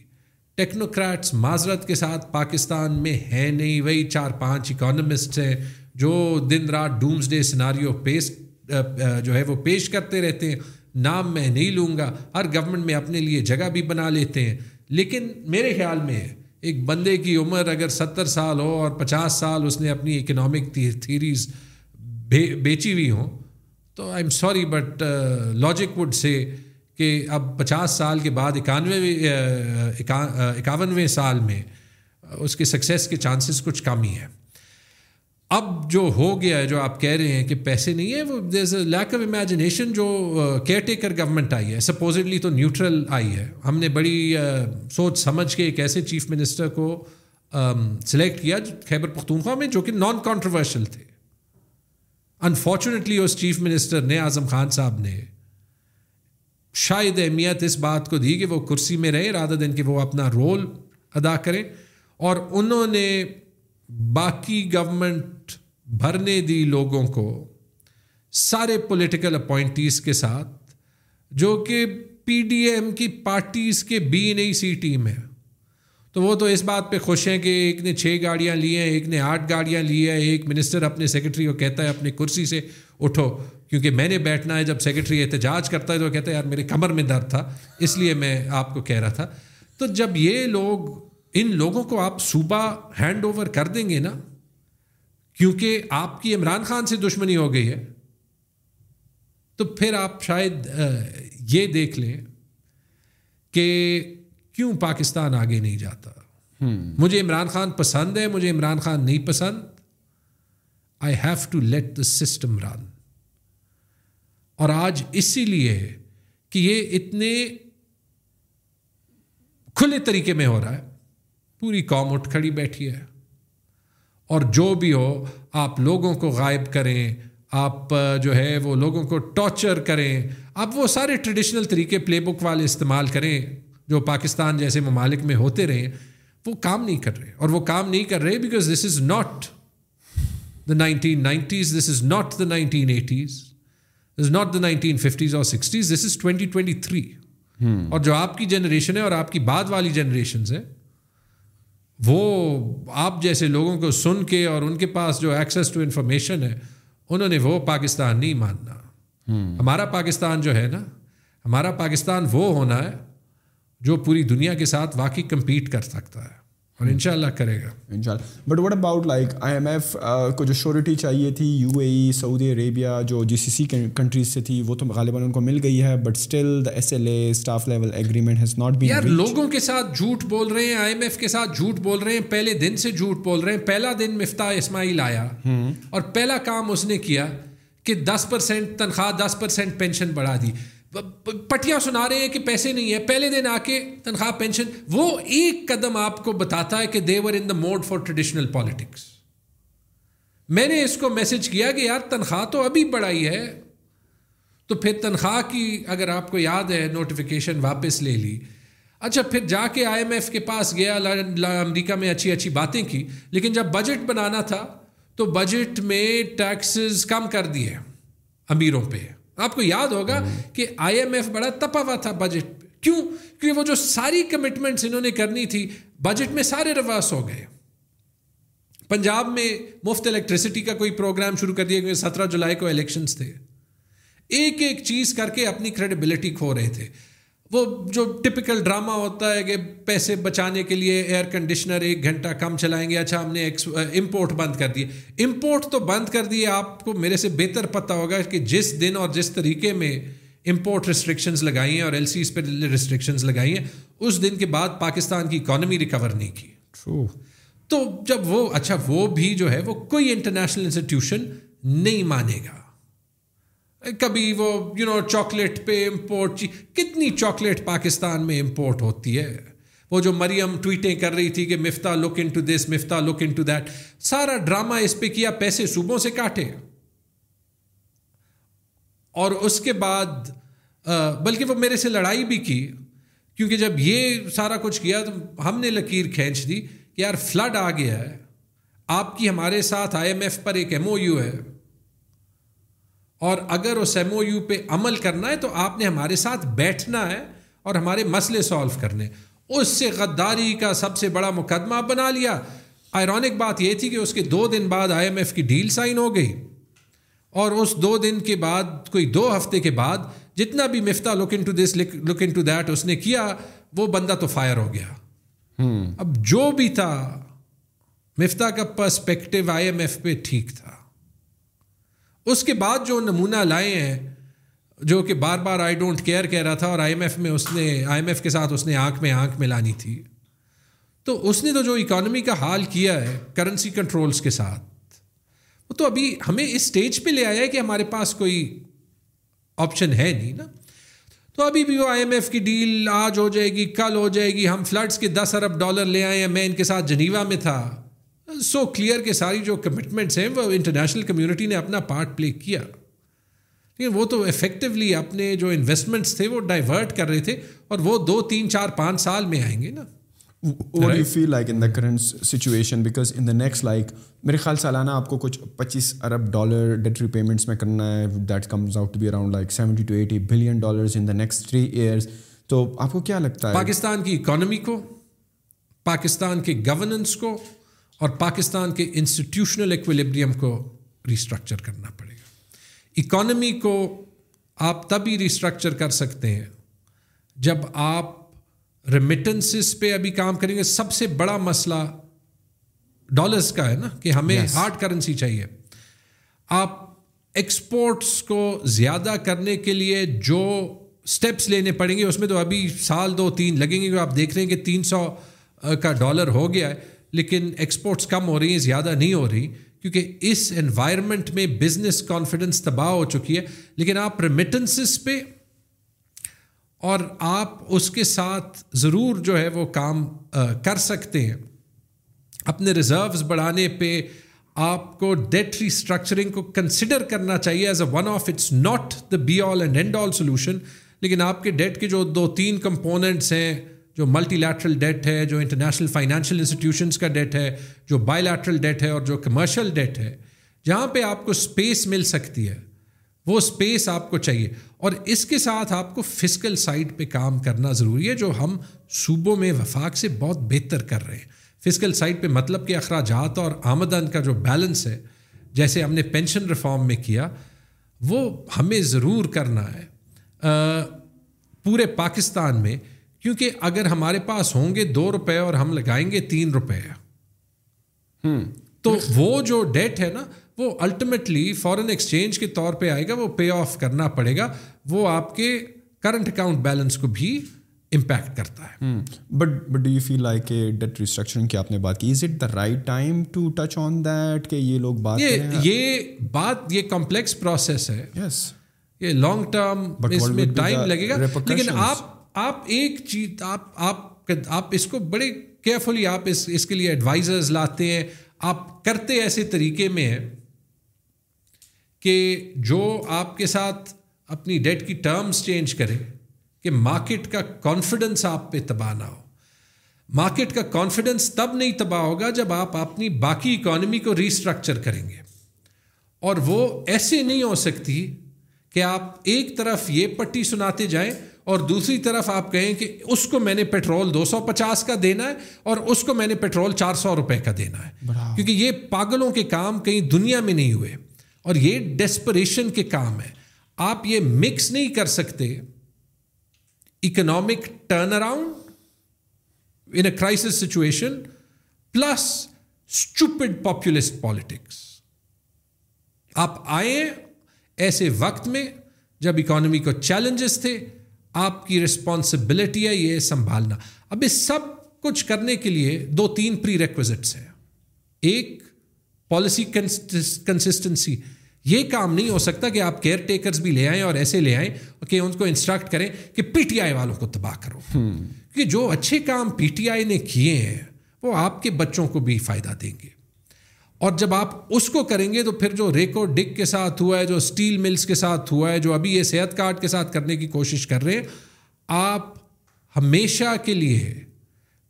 Speaker 1: ٹیکنوکریٹس معذرت کے ساتھ پاکستان میں ہیں نہیں۔ وہی چار پانچ اکانومسٹ ہیں جو دن رات ڈومس ڈے سناریو پیش جو ہے وہ پیش کرتے رہتے ہیں۔ نام میں نہیں لوں گا، ہر گورنمنٹ میں اپنے لیے جگہ بھی بنا لیتے ہیں۔ لیکن میرے خیال میں ایک بندے کی عمر اگر ستر سال ہو اور پچاس سال اس نے اپنی اکنامک تھیریز بیچی ہوئی ہوں، تو I am sorry but logic would say کہ اب پچاس سال کے بعد اکانوے اکاونوے سال میں اس کے سکسیس کے چانسز کچھ کم ہی ہیں۔ اب جو ہو گیا ہے، جو آپ کہہ رہے ہیں کہ پیسے نہیں ہیں، وہ there is a lack of imagination جو کیئر ٹیکر گورنمنٹ آئی ہے سپوزٹلی تو نیوٹرل آئی ہے۔ ہم نے بڑی uh, سوچ سمجھ کے ایک ایسے چیف منسٹر کو um, سلیکٹ کیا خیبر پختونخوا میں جو کہ نان کانٹروورشل تھے۔ انفارچونیٹلی اس چیف منسٹر نے، اعظم خان صاحب نے شاید اہمیت اس بات کو دی کہ وہ کرسی میں رہے رادہ دن کہ وہ اپنا رول ادا کریں۔ اور انہوں نے باقی گورنمنٹ بھرنے دی لوگوں کو سارے پولیٹیکل اپوائنٹیز کے ساتھ، جو کہ پی ڈی ایم کی پارٹیز کے بی نہیں، سی ٹیم ہے۔ تو وہ تو اس بات پہ خوش ہیں کہ ایک نے چھ گاڑیاں لی ہیں، ایک نے آٹھ گاڑیاں لی ہیں، ایک منسٹر اپنے سیکرٹری کو کہتا ہے اپنی کرسی سے اٹھو۔ کیونکہ میں نے بیٹھنا ہے، جب سیکرٹری احتجاج کرتا ہے تو کہتا ہے، یار میرے کمر میں درد تھا، اس لیے میں آپ کو کہہ رہا تھا۔ تو جب یہ لوگ ان لوگوں کو آپ صوبہ ہینڈ اوور کر دیں گے نا کیونکہ آپ کی عمران خان سے دشمنی ہو گئی ہے۔ تو پھر آپ شاید یہ دیکھ لیں کہ کیوں پاکستان آگے نہیں جاتا۔ مجھے عمران خان پسند ہے مجھے عمران خان نہیں پسند۔ I have to let the system run اور آج اسی لیے کہ یہ اتنے کھلے طریقے میں ہو رہا ہے۔ پوری قوم اٹھ کھڑی بیٹھی ہے۔ اور جو بھی ہو آپ لوگوں کو غائب کریں آپ جو ہے وہ لوگوں کو ٹارچر کریں آپ وہ سارے ٹریڈیشنل طریقے پلے بک والے استعمال کریں جو پاکستان جیسے ممالک میں ہوتے رہے وہ کام نہیں کر رہے۔ اور وہ کام نہیں کر رہے because this is not the nineteen nineties this is not the nineteen eighties this not the nineteen fifties اور sixties this is twenty twenty three اور جو آپ کی جنریشن ہے اور آپ کی بعد والی جنریشنز ہیں وہ آپ جیسے لوگوں کو سن کے اور ان کے پاس جو ایکسیس ٹو انفارمیشن ہے انہوں نے وہ پاکستان نہیں ماننا۔ ہمارا پاکستان جو ہے نا ہمارا پاکستان وہ ہونا ہے جو پوری دنیا کے ساتھ واقعی کمپیٹ کر سکتا ہے۔ اور ان شاء اللہ کرے گا۔
Speaker 2: ان شاء اللہ but what about like I M F کو جو شیورٹی چاہیے تھی یو اے ای سعودی عربیہ جو جی سی سی کنٹریز سے تھی وہ تو غالباً ان کو مل گئی ہے but still the S L A staff level agreement has not be
Speaker 1: یار لوگوں کے ساتھ جھوٹ بول رہے ہیں آئی ایم ایف کے ساتھ جھوٹ بول رہے ہیں پہلے دن سے جھوٹ بول رہے ہیں۔ پہلا دن مفتاح اسماعیل آیا۔ اور پہلا کام اس نے کیا کہ دس پرسینٹ تنخواہ دس پرسینٹ پینشن بڑھا دی۔ پٹیاں سنا رہے ہیں کہ پیسے نہیں ہیں، پہلے دن آ کے تنخواہ، پینشن، وہ ایک قدم آپ کو بتاتا ہے کہ they're in the mood for traditional politics میں نے اس کو میسج کیا کہ یار تنخواہ تو ابھی بڑھائی ہے، تو پھر تنخواہ کی اگر آپ کو یاد ہے نوٹیفیکیشن واپس لے لی۔ اچھا پھر جا کے آئی ایم ایف کے پاس گیا امریکہ میں اچھی اچھی باتیں کی، لیکن جب بجٹ بنانا تھا تو بجٹ میں ٹیکسز کم کر دیے امیروں پہ۔ آپ کو یاد ہوگا کہ آئی ایم ایف بڑا تپا ہوا تھا بجٹ کیوں؟ کیونکہ وہ جو ساری کمٹمنٹس انہوں نے کرنی تھی بجٹ میں سارے رواس ہو گئے۔ پنجاب میں مفت الیکٹریسٹی کا کوئی پروگرام شروع کر دیا، کیونکہ سترہ جولائی کو الیکشنز تھے۔ ایک ایک چیز کر کے اپنی کریڈیبلٹی کھو رہے تھے۔ وہ جو ٹپکل ڈرامہ ہوتا ہے کہ پیسے بچانے کے لیے ایئر کنڈیشنر ایک گھنٹہ کم چلائیں گے اچھا ہم نے امپورٹ بند کر دیے امپورٹ تو بند کر دیے آپ کو میرے سے بہتر پتہ ہوگا کہ جس دن اور جس طریقے میں امپورٹ ریسٹرکشنز لگائی ہیں اور ایل سیز پہ ریسٹرکشنز لگائی ہیں اس دن کے بعد پاکستان کی اکانومی ریکور نہیں کی۔ تو جب وہ اچھا وہ بھی جو ہے وہ کوئی انٹرنیشنل انسٹیٹیوشن نہیں مانے گا۔ کبھی وہ یو نو چاکلیٹ پہ امپورٹ کتنی چاکلیٹ پاکستان میں امپورٹ ہوتی ہے؟ وہ جو مریم ٹویٹیں کر رہی تھی کہ Miftah look into this Miftah look into that سارا ڈرامہ اس پہ کیا، پیسے صوبوں سے کاٹے۔ اور اس کے بعد بلکہ وہ میرے سے لڑائی بھی کی، کیونکہ جب یہ سارا کچھ کیا تو ہم نے لکیر کھینچ دی کہ یار فلڈ آ گیا ہے۔ آپ کی ہمارے ساتھ آئی ایم ایف پر ایک ایم او یو ہے۔ اور اگر اس ایم او یو پہ عمل کرنا ہے تو آپ نے ہمارے ساتھ بیٹھنا ہے اور ہمارے مسئلے سالو کرنے اس سے غداری کا سب سے بڑا مقدمہ بنا لیا۔ آئرونک بات یہ تھی کہ اس کے دو دن بعد آئی ایم ایف کی ڈیل سائن ہو گئی۔ اور اس دو دن کے بعد کوئی دو ہفتے کے بعد جتنا بھی Miftah look into this look into that اس نے کیا وہ بندہ تو فائر ہو گیا۔ اب جو بھی تھا مفتا کا پرسپیکٹو آئی ایم ایف پہ ٹھیک تھا۔ اس کے بعد جو نمونہ لائے ہیں، جو کہ بار بار آئی ڈونٹ کیئر کہہ رہا تھا اور آئی ایم ایف میں اس نے آئی ایم ایف کے ساتھ اس نے آنکھ میں آنکھ میں لانی تھی۔ تو اس نے تو جو اکانومی کا حال کیا ہے کرنسی کنٹرولز کے ساتھ۔ وہ تو ابھی ہمیں اس اسٹیج پہ لے آیا ہے کہ ہمارے پاس کوئی آپشن ہے نہیں نا۔ تو ابھی بھی وہ آئی ایم ایف کی ڈیل آج ہو جائے گی، کل ہو جائے گی۔ ہم فلڈس کے دس ارب ڈالر لے آئے ہیں۔ میں ان کے ساتھ جنیوا میں تھا۔ سو کلیئر کہ ساری جو کمٹمنٹس ہیں وہ انٹرنیشنل کمیونٹی نے اپنا پارٹ پلے کیا۔ لیکن وہ تو افیکٹولی اپنے جو انویسٹمنٹس تھے وہ ڈائیورٹ کر رہے تھے اور وہ دو تین چار پانچ سال میں آئیں گے نا۔
Speaker 2: You feel like in the current situation because in the next like میرے خیال سالانہ آپ کو کچھ پچیس ارب ڈالر ڈیٹ ریپیمنٹس میں کرنا ہے that comes out to be around like seventy to eighty billion dollars in the next three years تو آپ کو کیا لگتا ہے؟
Speaker 1: پاکستان کی اکانومی کو پاکستان کے گورننس کو اور پاکستان کے انسٹیٹیوشنل ایکویلیبریم کو ریسٹرکچر کرنا پڑے گا۔ اکانومی کو آپ تبھی ریسٹرکچر کر سکتے ہیں جب آپ ریمیٹنسز پہ ابھی کام کریں گے۔ سب سے بڑا مسئلہ ڈالرس کا ہے نا کہ ہمیں ہارڈ کرنسی چاہیے۔ آپ ایکسپورٹس کو زیادہ کرنے کے لیے جو اسٹیپس لینے پڑیں گے اس میں تو ابھی سال دو تین لگیں گے۔ آپ دیکھ رہے ہیں کہ تین سو کا ڈالر ہو گیا ہے۔ لیکن ایکسپورٹس کم ہو رہی ہیں، زیادہ نہیں ہو رہی، کیونکہ اس انوائرمنٹ میں بزنس کانفیڈنس تباہ ہو چکی ہے۔ لیکن آپ ریمیٹنسز پہ اور آپ اس کے ساتھ ضرور جو ہے وہ کام کر سکتے ہیں۔ اپنے ریزروز بڑھانے پہ آپ کو ڈیٹ ریسٹرکچرنگ کو کنسیڈر کرنا چاہیے as a one of it's not the be all and end all solution لیکن آپ کے ڈیٹ کے جو دو تین کمپوننٹس ہیں جو ملٹی لیٹرل ڈیٹ ہے، جو انٹرنیشنل فائنینشیل انسٹیٹیوشنس کا ڈیٹ ہے، جو بائی لیٹرل ڈیٹ ہے اور جو کمرشل ڈیٹ ہے، جہاں پہ آپ کو اسپیس مل سکتی ہے، وہ اسپیس آپ کو چاہیے۔ اور اس کے ساتھ آپ کو فزیکل سائڈ پہ کام کرنا ضروری ہے، جو ہم صوبوں میں وفاق سے بہت بہتر کر رہے ہیں۔ فزیکل سائڈ پہ مطلب کہ اخراجات اور آمدن کا جو بیلنس ہے، جیسے ہم نے پینشن ریفارم میں کیا، وہ ہمیں ضرور کرنا ہے۔ پورے پاکستان میں کیونکہ اگر ہمارے پاس ہوں گے دو روپے اور ہم لگائیں گے تین روپے۔ تو وہ جو ڈیٹ ہے نا وہ الٹیمیٹلی فورن ایکسچینج کے طور پہ آئے گا وہ پے آف کرنا پڑے گا۔ وہ آپ کے کرنٹ اکاؤنٹ بیلنس کو بھی امپیکٹ کرتا ہے۔
Speaker 2: But but do you feel like debt restructuring کی آپ نے بات کی؟ Is it the right time to touch on that کہ یہ لوگ بات
Speaker 1: یہ بات یہ کمپلیکس پروسیس ہے۔ یس یہ لانگ ٹرم اس میں ٹائم لگے گا۔ لیکن آپ آپ ایک چیز، آپ آپ آپ اس کو بڑے کیئرفلی آپ اس اس کے لیے ایڈوائزرز لاتے ہیں۔ آپ کرتے ایسے طریقے میں ہیں کہ جو آپ کے ساتھ اپنی ڈیٹ کی ٹرمز چینج کرے کہ مارکیٹ کا کانفیڈنس آپ پہ تباہ نہ ہو۔ مارکیٹ کا کانفیڈنس تب نہیں تباہ ہوگا جب آپ اپنی باقی اکانومی کو ریسٹرکچر کریں گے۔ اور وہ ایسے نہیں ہو سکتی کہ آپ ایک طرف یہ پٹی سناتے جائیں اور دوسری طرف آپ کہیں کہ اس کو میں نے پیٹرول دو سو پچاس کا دینا ہے اور اس کو میں نے پیٹرول چار سو روپے کا دینا ہے۔ کیونکہ یہ پاگلوں کے کام کہیں دنیا میں نہیں ہوئے اور یہ ڈیسپریشن کے کام ہے آپ یہ مکس نہیں کر سکتے۔ Economic turn around in a crisis situation plus stupid populist politics آپ آئے ایسے وقت میں جب اکانومی کو چیلنجز تھے۔ آپ کی رسپانسبلٹی ہے یہ سنبھالنا۔ اب اس سب کچھ کرنے کے لیے دو تین پری ریکوزٹس ہیں۔ ایک پالیسی کنسسٹنسی یہ کام نہیں ہو سکتا کہ آپ کیئر ٹیکرز بھی لے آئیں اور ایسے لے آئیں کہ ان کو انسٹرکٹ کریں کہ پی ٹی آئی والوں کو تباہ کرو۔ کہ جو اچھے کام پی ٹی آئی نے کیے ہیں وہ آپ کے بچوں کو بھی فائدہ دیں گے۔ اور جب آپ اس کو کریں گے تو پھر جو ریکو ڈک کے ساتھ ہوا ہے، جو اسٹیل ملز کے ساتھ ہوا ہے، جو ابھی یہ صحت کارڈ کے ساتھ کرنے کی کوشش کر رہے ہیں، آپ ہمیشہ کے لیے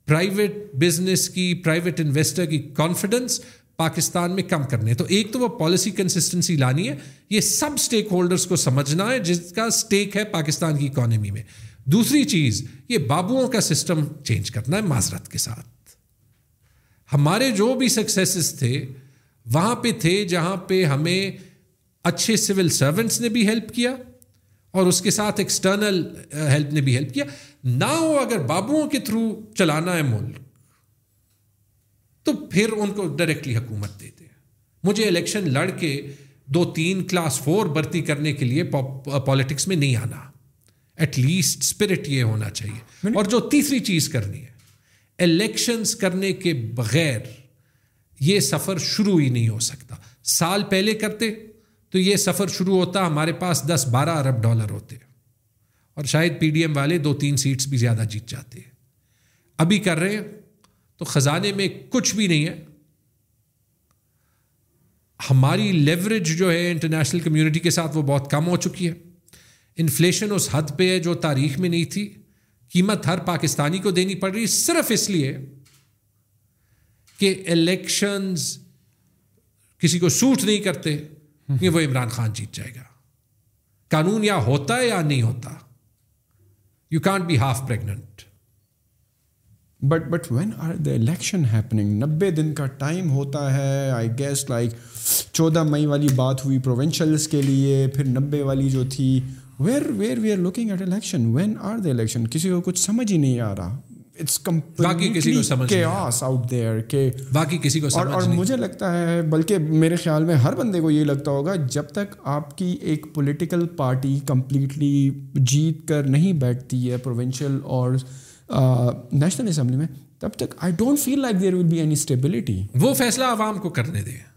Speaker 1: پرائیویٹ بزنس کی، پرائیویٹ انویسٹر کی کانفیڈنس پاکستان میں کم کرنے تو ایک تو وہ پالیسی کنسسٹنسی لانی ہے، یہ سب اسٹیک ہولڈرس کو سمجھنا ہے، جس کا اسٹیک ہے پاکستان کی اکانومی میں۔ دوسری چیز، یہ بابوؤں کا سسٹم چینج کرنا ہے معذرت کے ساتھ۔ ہمارے جو بھی سکسیسز تھے وہاں پہ تھے جہاں پہ ہمیں اچھے سول سرونٹس نے بھی ہیلپ کیا اور اس کے ساتھ ایکسٹرنل ہیلپ نے بھی ہیلپ کیا۔ نہ ہو اگر بابوؤں کے تھرو چلانا ہے ملک تو پھر ان کو ڈائریکٹلی حکومت دیتے ہیں۔ مجھے الیکشن لڑ کے دو تین کلاس فور بھرتی کرنے کے لیے پالیٹکس میں نہیں آنا۔ ایٹ لیسٹ اسپرٹ یہ ہونا چاہیے۔ اور جو تیسری چیز کرنی ہے۔ الیکشنس کرنے کے بغیر یہ سفر شروع ہی نہیں ہو سکتا۔ سال پہلے کرتے تو یہ سفر شروع ہوتا، ہمارے پاس دس بارہ ارب ڈالر ہوتے۔ اور شاید پی ڈی ایم والے دو تین سیٹس بھی زیادہ جیت جاتے۔ ہیں ابھی کر رہے ہیں تو خزانے میں کچھ بھی نہیں ہے۔ ہماری لیوریج جو ہے انٹرنیشنل کمیونٹی کے ساتھ وہ بہت کم ہو چکی ہے۔ انفلیشن اس حد پہ ہے جو تاریخ میں نہیں تھی۔ قیمت ہر پاکستانی کو دینی پڑ رہی صرف اس لیے کہ الیکشنز کسی کو سوٹ نہیں کرتے کہ وہ عمران خان جیت جائے گا۔ قانون یا ہوتا ہے یا نہیں ہوتا۔ You can't be half pregnant
Speaker 2: but but when are the election happening نبے دن کا ٹائم ہوتا ہے۔ آئی گیس لائک چودہ مئی والی بات ہوئی پروونشلس کے لیے، پھر نبے والی جو تھی where where we are looking at election when are the election کسی کو کچھ سمجھ ہی نہیں آ رہا. اور مجھے لگتا ہے بلکہ میرے خیال میں ہر بندے کو یہ لگتا ہوگا جب تک آپ کی ایک پولیٹیکل پارٹی کمپلیٹلی جیت کر نہیں بیٹھتی ہے پروونشل اور نیشنل اسمبلی میں تب تک I don't feel like there will be any stability
Speaker 1: وہ فیصلہ عوام کو کرنے دیں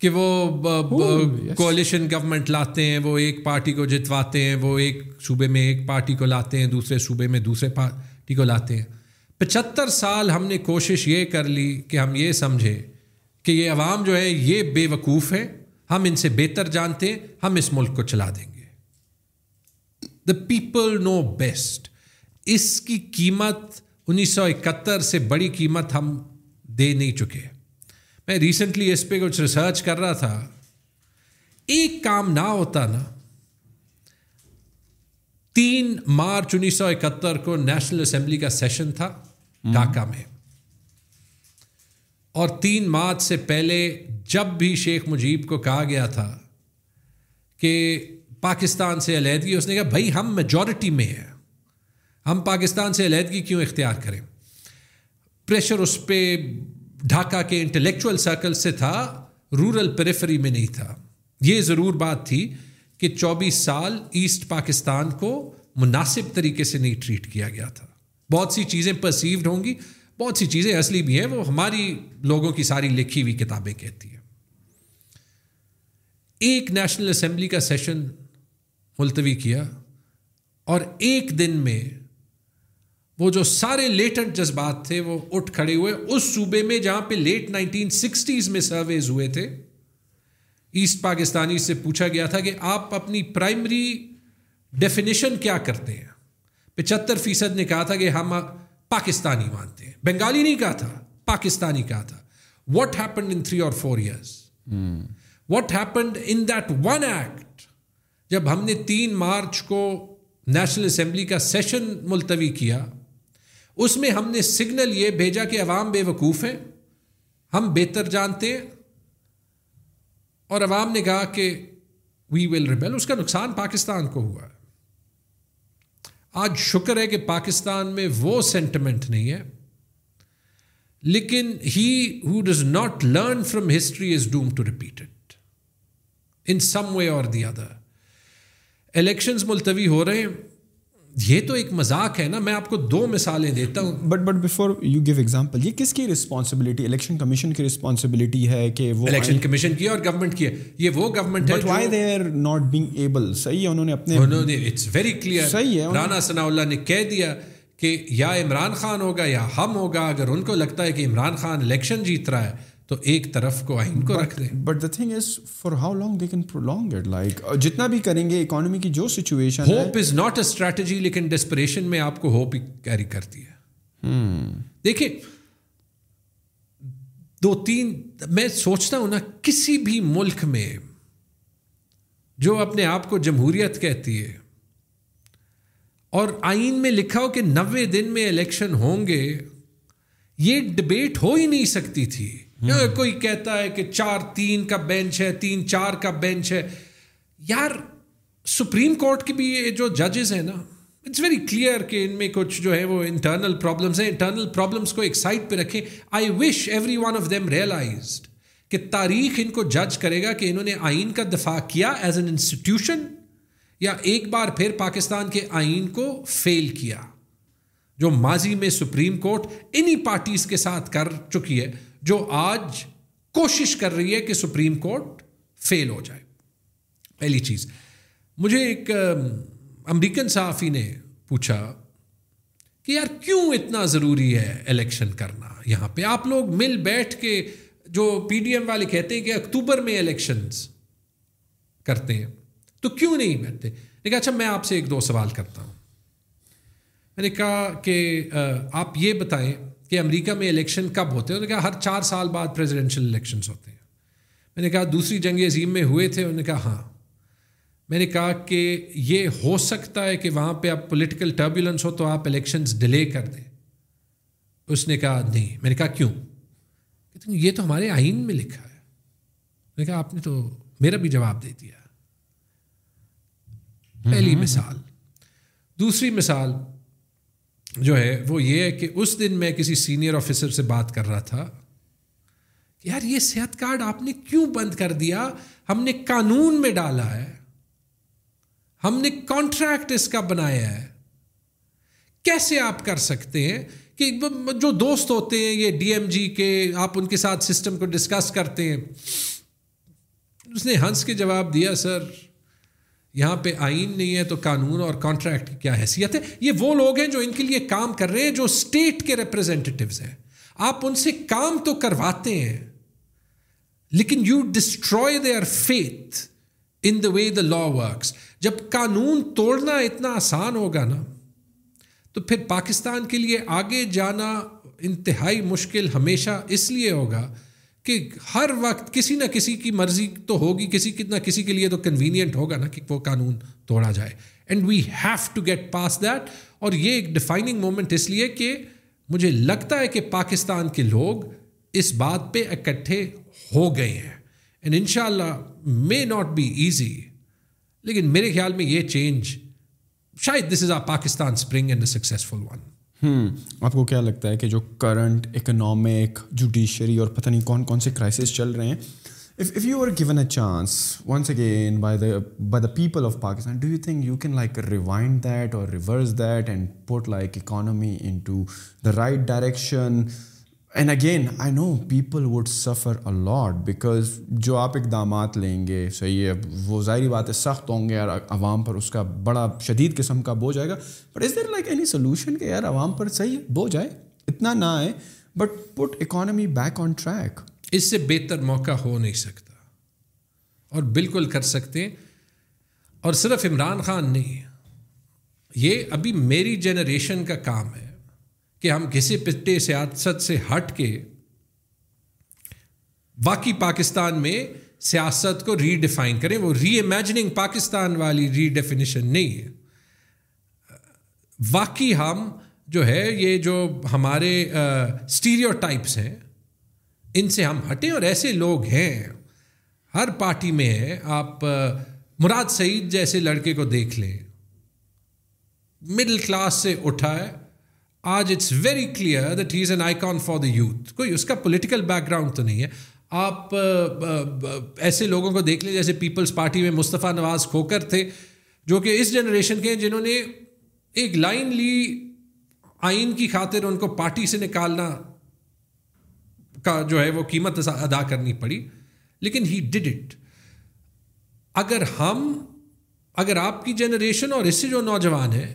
Speaker 1: کہ وہ کولیشن گورنمنٹ لاتے ہیں وہ ایک پارٹی کو جتواتے ہیں وہ ایک صوبے میں ایک پارٹی کو لاتے ہیں دوسرے صوبے میں دوسرے پارٹی کو لاتے ہیں۔ پچہتر سال ہم نے کوشش یہ کر لی کہ ہم یہ سمجھے کہ یہ عوام جو ہے یہ بے وقوف ہے ہم ان سے بہتر جانتے ہیں ہم اس ملک کو چلا دیں گے۔ دا پیپل نو بیسٹ اس کی قیمت انیس سو اکہتر سے بڑی قیمت ہم دے نہیں چکے۔ میں ریسنٹلی اس پہ کچھ ریسرچ کر رہا تھا۔ ایک کام نہ ہوتا نا۔ تین مارچ انیس سو اکہتر کو نیشنل اسمبلی کا سیشن تھا ڈھاکہ میں۔ اور تین مارچ سے پہلے جب بھی شیخ مجیب کو کہا گیا تھا کہ پاکستان سے علیحدگی اس نے کہا بھائی ہم میجورٹی میں ہیں۔ ہم پاکستان سے علیحدگی کیوں اختیار کریں؟ پریشر اس پہ ڈھاکہ کے انٹلیکچوئل سرکل سے تھا، رورل پریفری میں نہیں تھا۔ یہ ضرور بات تھی کہ چوبیس سال ایسٹ پاکستان کو مناسب طریقے سے نہیں ٹریٹ کیا گیا تھا۔ بہت سی چیزیں پرسیوڈ ہوں گی، بہت سی چیزیں اصلی بھی ہیں، وہ ہماری لوگوں کی ساری لکھی ہوئی کتابیں کہتی ہیں۔ ایک نیشنل اسمبلی کا سیشن ملتوی کیا اور ایک دن میں وہ جو سارے لیٹنٹ جذبات تھے وہ اٹھ کھڑے ہوئے۔ اس صوبے میں جہاں پہ لیٹ نائنٹین سکسٹیز میں سرویز ہوئے تھے ایسٹ پاکستانی سے پوچھا گیا تھا کہ آپ اپنی پرائمری ڈیفینیشن کیا کرتے ہیں؟ پچہتر فیصد نے کہا تھا کہ ہم پاکستانی مانتے ہیں۔ بنگالی نہیں کہا تھا، پاکستانی کہا تھا۔ What happened in three or four years what happened in that one act جب ہم نے تین مارچ کو نیشنل اسمبلی کا سیشن ملتوی کیا اس میں ہم نے سگنل یہ بھیجا کہ عوام بے وقوف ہیں، ہم بہتر جانتے ہیں۔ اور عوام نے کہا کہ وی ول ریبیل اس کا نقصان پاکستان کو ہوا۔ ہے آج شکر ہے کہ پاکستان میں وہ سینٹیمنٹ نہیں ہے۔ لیکن he who does not learn from history is doomed to repeat it in some way or the other elections ملتوی ہو رہے ہیں۔ یہ تو ایک مذاق ہے نا میں آپ کو دو مثالیں دیتا ہوں۔
Speaker 2: But but before you give example یہ کس کی رسپانسبلٹی الیکشن کمشن کی رسپانسبلٹی ہے کہ وہ
Speaker 1: الیکشن کمیشن کی اور گورنمنٹ کی ہے۔ یہ وہ گورنمنٹ
Speaker 2: ہے but why they are not being able صحیح ہے انہوں نے اپنے
Speaker 1: انہوں نے اٹس ویری کلیئر
Speaker 2: صحیح ہے
Speaker 1: رانا ثناء اللہ نے کہہ دیا کہ یا عمران خان ہوگا یا ہم ہوگا اگر ان کو لگتا ہے کہ عمران خان الیکشن جیت رہا ہے تو ایک طرف کو آئین کو رکھ دیں۔
Speaker 2: But the thing is for how long they can prolong it like جتنا بھی کریں گے اکانومی کی جو situation
Speaker 1: hope is not a strategy لیکن ڈسپریشن میں آپ کو ہوپ ہی کیری کرتی ہے۔ دیکھیں دو تین میں سوچتا ہوں نا کسی بھی ملک میں جو اپنے آپ کو جمہوریت کہتی ہے اور آئین میں لکھا ہو کہ نوے دن میں الیکشن ہوں گے یہ ڈبیٹ ہو ہی نہیں سکتی تھی۔ کوئی کہتا ہے کہ چار تین کا بینچ ہے، تین چار کا بینچ ہے، یار، سپریم کورٹ کی بھی یہ جو ججز ہیں نا اٹس ویری کلیئر کہ ان میں کچھ جو ہے وہ انٹرنل پرابلمس ہیں۔ انٹرنل پرابلمس کو ایک سائڈ پہ رکھیں۔ I wish every one of them realised کہ تاریخ ان کو جج کرے گا کہ انہوں نے آئین کا دفاع کیا ایز این انسٹیٹیوشن یا ایک بار پھر پاکستان کے آئین کو فیل کیا۔ جو ماضی میں سپریم کورٹ انہی پارٹیز کے ساتھ کر چکی ہے۔ جو آج کوشش کر رہی ہے کہ سپریم کورٹ فیل ہو جائے۔ پہلی چیز، مجھے ایک امریکن صحافی نے پوچھا کہ یار کیوں اتنا ضروری ہے الیکشن کرنا یہاں پہ؟ آپ لوگ مل بیٹھ کے جو پی ڈی ایم والے کہتے ہیں کہ اکتوبر میں الیکشنز کرتے ہیں، تو کیوں نہیں بیٹھتے؟ لیکن اچھا میں آپ سے ایک دو سوال کرتا ہوں۔ میں نے کہا کہ آپ یہ بتائیں کہ امریکہ میں الیکشن کب ہوتے ہیں؟ انہوں نے کہا ہر چار سال بعد پریزیڈینشیل الیکشنس ہوتے ہیں۔ میں نے کہا دوسری جنگ عظیم میں ہوئے تھے؟ انہوں نے کہا ہاں۔ میں نے کہا کہ یہ ہو سکتا ہے کہ وہاں پہ اب پولیٹیکل ٹربولنس ہو تو آپ الیکشنز ڈیلے کر دیں۔ اس نے کہا نہیں۔ میں نے کہا کیوں؟ یہ تو ہمارے آئین میں لکھا ہے۔ میں نے کہا آپ نے تو میرا بھی جواب دے دیا۔ پہلی مثال۔ دوسری مثال۔ جو ہے وہ یہ ہے کہ اس دن میں کسی سینئر آفیسر سے بات کر رہا تھا کہ یار یہ صحت کارڈ آپ نے کیوں بند کر دیا؟ ہم نے قانون میں ڈالا ہے۔ ہم نے کانٹریکٹ اس کا بنایا ہے۔ کیسے آپ کر سکتے ہیں کہ جو دوست ہوتے ہیں یہ ڈی ایم جی کے آپ ان کے ساتھ سسٹم کو ڈسکس کرتے ہیں؟ اس نے ہنس کے جواب دیا، سر یہاں پہ آئین نہیں ہے تو قانون اور کانٹریکٹ کی کیا حیثیت ہے؟ یہ وہ لوگ ہیں جو ان کے لیے کام کر رہے ہیں جو اسٹیٹ کے ریپرزینٹیوز ہیں۔ آپ ان سے کام تو کرواتے ہیں، لیکن you destroy their faith in the way the law works جب قانون توڑنا اتنا آسان ہوگا نا، تو پھر پاکستان کے لیے آگے جانا انتہائی مشکل ہمیشہ اس لیے ہوگا کہ ہر وقت کسی نہ کسی کی مرضی تو ہوگی، کسی نہ کسی کے لیے تو کنوینئنٹ ہوگا نا کہ وہ قانون توڑا جائے۔ And we have to get past that اور یہ ایک ڈیفائننگ مومنٹ اس لیے کہ مجھے لگتا ہے کہ پاکستان کے لوگ اس بات پہ اکٹھے ہو گئے ہیں۔ اینڈ ان شاء اللہ مے ناٹ بی ایزی لیکن میرے خیال میں یہ چینج شاید this is a Pakistan spring and a successful one
Speaker 2: ہوں آپ کو کیا لگتا ہے کہ جو کرنٹ اکنامک جوڈیشری اور پتہ نہیں کون کون سے کرائسس چل رہے ہیں؟ If if you are given a chance once again by the by the people of Pakistan do you think you can like rewind that or reverse that and put like economy into the right direction and again I know people would suffer a lot because جو آپ اقدامات لیں گے، صحیح ہے، وہ ظاہری بات ہے، سخت ہوں گے یار عوام پر اس کا بڑا شدید قسم کا بوجھ آئے گا۔ But is there like any solution کہ یار عوام پر صحیح بوجھ آئے؟ اتنا نہ آئے but put economy back on track
Speaker 1: اس سے بہتر موقع ہو نہیں سکتا۔ اور بالکل کر سکتے۔ اور صرف عمران خان نہیں، یہ ابھی میری جنریشن کا کام ہے۔ کہ ہم کسی پٹے سیاست سے ہٹ کے واقعی پاکستان میں سیاست کو ری ڈیفائن کریں، وہ ری امیجننگ پاکستان والی ری ڈیفینیشن نہیں ہے۔ واقعی ہم جو ہے، یہ جو ہمارے اسٹیریو ٹائپس ہیں، ان سے ہم ہٹیں اور ایسے لوگ ہیں۔ ہر پارٹی میں ہیں، آپ مراد سعید جیسے لڑکے کو دیکھ لیں۔ مڈل کلاس سے اٹھا ہے۔ آج it's very clear that he is an icon for the youth کوئی اس کا پولیٹیکل بیک گراؤنڈ تو نہیں ہے. آپ ایسے لوگوں کو دیکھ لیں جیسے پیپلز پارٹی میں مصطفیٰ نواز کھوکر تھے، جو کہ اس جنریشن کے ہیں جنہوں نے ایک لائن لی آئین کی خاطر ان کو پارٹی سے نکالنا کا جو ہے وہ قیمت ادا کرنی پڑی، لیکن ہی ڈڈ اٹ اگر ہم، اگر آپ کی جنریشن اور اس سے جو نوجوان ہیں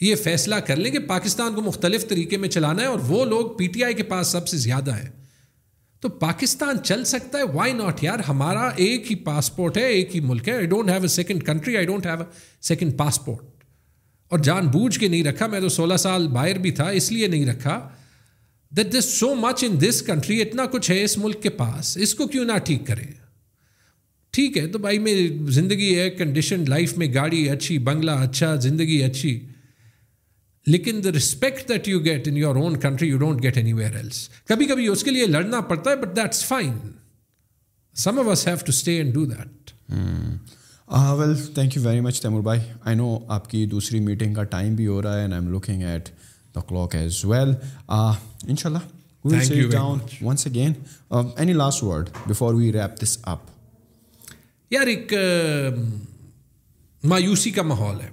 Speaker 1: یہ فیصلہ کر لیں کہ پاکستان کو مختلف طریقے میں چلانا ہے اور وہ لوگ پی ٹی آئی کے پاس سب سے زیادہ ہیں۔ تو پاکستان چل سکتا ہے؟ وائی ناٹ یار؟ ہمارا ایک ہی پاسپورٹ ہے، ایک ہی ملک ہے۔ I don't have a second country I don't have a second passport اور جان بوجھ کے نہیں رکھا، میں تو سولہ سال باہر بھی تھا، اس لیے نہیں رکھا that this so much in this country اتنا کچھ ہے اس ملک کے پاس۔ اس کو کیوں نہ ٹھیک کریں؟ ٹھیک ہے، تو بھائی میں زندگی ہے کنڈیشن لائف میں گاڑی اچھی، بنگلہ اچھا زندگی اچھی۔ لیکن the respect that you get in your own country you don't get anywhere else کبھی کبھی اس کے لیے لڑنا پڑتا ہے but that's fine some of us have to stay and do that
Speaker 2: well thank you very much Taimur بھائی I نو آپ کی دوسری میٹنگ کا ٹائم بھی ہو رہا ہے and I am looking at the clock as well ان شاء اللہ once again any last word before we wrap this up
Speaker 1: یار ایک مایوسی کا ماحول ہے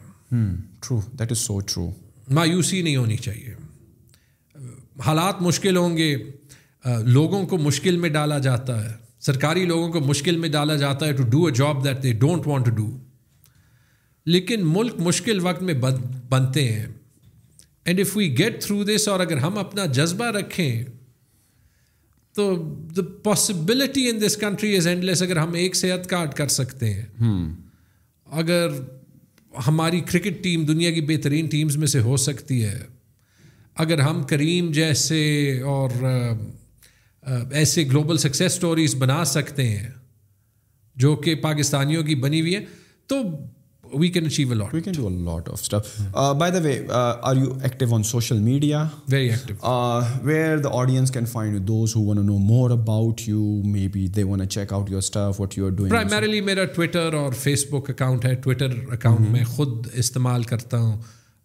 Speaker 2: true that is so true
Speaker 1: مایوسی نہیں ہونی چاہیے۔ حالات مشکل ہوں گے۔ لوگوں کو مشکل میں ڈالا جاتا ہے۔ سرکاری لوگوں کو مشکل میں ڈالا جاتا ہے to do a job that they don't want to do لیکن ملک مشکل وقت میں بنتے ہیں۔ And if we get through this اور اگر ہم اپنا جذبہ رکھیں تو the possibility in this country is endless اگر ہم ایک صحت کارڈ کر سکتے ہیں۔ اگر ہماری کرکٹ ٹیم دنیا کی بہترین ٹیمز میں سے ہو سکتی ہے۔ اگر ہم کریم جیسے اور ایسے گلوبل سکسیس اسٹوریز بنا سکتے ہیں جو کہ پاکستانیوں کی بنی ہوئی ہے تو we can achieve lot
Speaker 2: we can do lot of stuff by the way are you active on social media
Speaker 1: very active
Speaker 2: where the audience can find you those who want know more about you maybe they want check out your stuff what you are doing
Speaker 1: primarily میرا Twitter اور Facebook account ہے Twitter account میں خود استعمال کرتا ہوں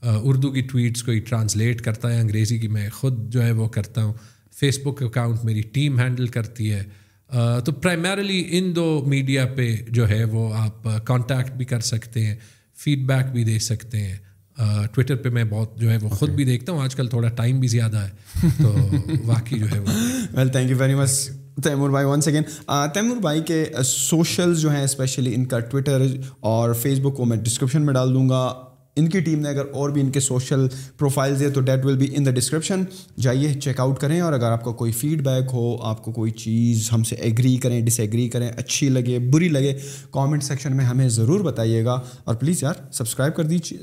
Speaker 1: اردو کی tweets کوئی ٹرانسلیٹ کرتا ہے انگریزی کی میں خود جو ہے وہ کرتا ہوں فیس بک اکاؤنٹ میری ٹیم ہینڈل کرتی ہے تو پرائمریلی ان دو میڈیا پہ جو ہے وہ آپ کانٹیکٹ بھی کر سکتے ہیں فیڈ بیک بھی دے سکتے ہیں۔ ٹویٹر پہ میں بہت جو ہے وہ خود بھی دیکھتا ہوں آج کل تھوڑا ٹائم بھی زیادہ ہے۔ تو <laughs> واقعی جو ہے وہ۔
Speaker 2: Well thank you very much Taimur بھائی ون سیکنڈ تیمور بھائی کے سوشل جو ہیں اسپیشلی ان کا ٹویٹر اور فیس بک کو میں ڈسکرپشن میں ڈال دوں گا۔ ان کی ٹیم نے اگر اور بھی ان کے سوشل پروفائلز ہے تو that will be in the description. جائیے، چیک آؤٹ کریں اور اگر آپ کو کوئی فیڈ بیک ہو، آپ کو کوئی چیز ہم سے ایگری کریں ڈس ایگری کریں، اچھی لگے، بری لگے کامنٹ سیکشن میں ہمیں ضرور بتائیے گا۔ اور پلیز یار سبسکرائب کر دیجیے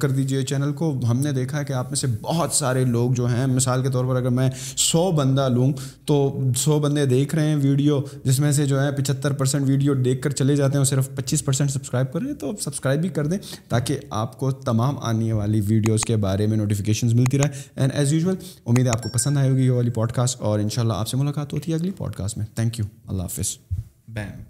Speaker 2: کر دیجیے چینل کو۔ ہم نے دیکھا ہے کہ آپ میں سے بہت سارے لوگ جو ہیں، مثال کے طور پر اگر میں سو بندہ لوں تو سو بندے دیکھ رہے ہیں ویڈیو، جس میں سے جو ہے پچہتر پرسینٹ ویڈیو دیکھ کر چلے جاتے ہیں اور صرف پچیس پرسینٹ سبسکرائب کر رہے ہیں، تو سبسکرائب بھی کر دیں تاکہ آپ کو تمام آنے والی ویڈیوز کے بارے میں نوٹیفیکیشنز ملتی رہے. اینڈ ایز یوزول امید ہے آپ کو پسند آئے ہوگی یہ والی پوڈ کاسٹ اور ان شاء اللہ آپ سے ملاقات ہوتی ہے اگلی پوڈ کاسٹ میں. تھینک یو اللہ حافظ.
Speaker 1: بیم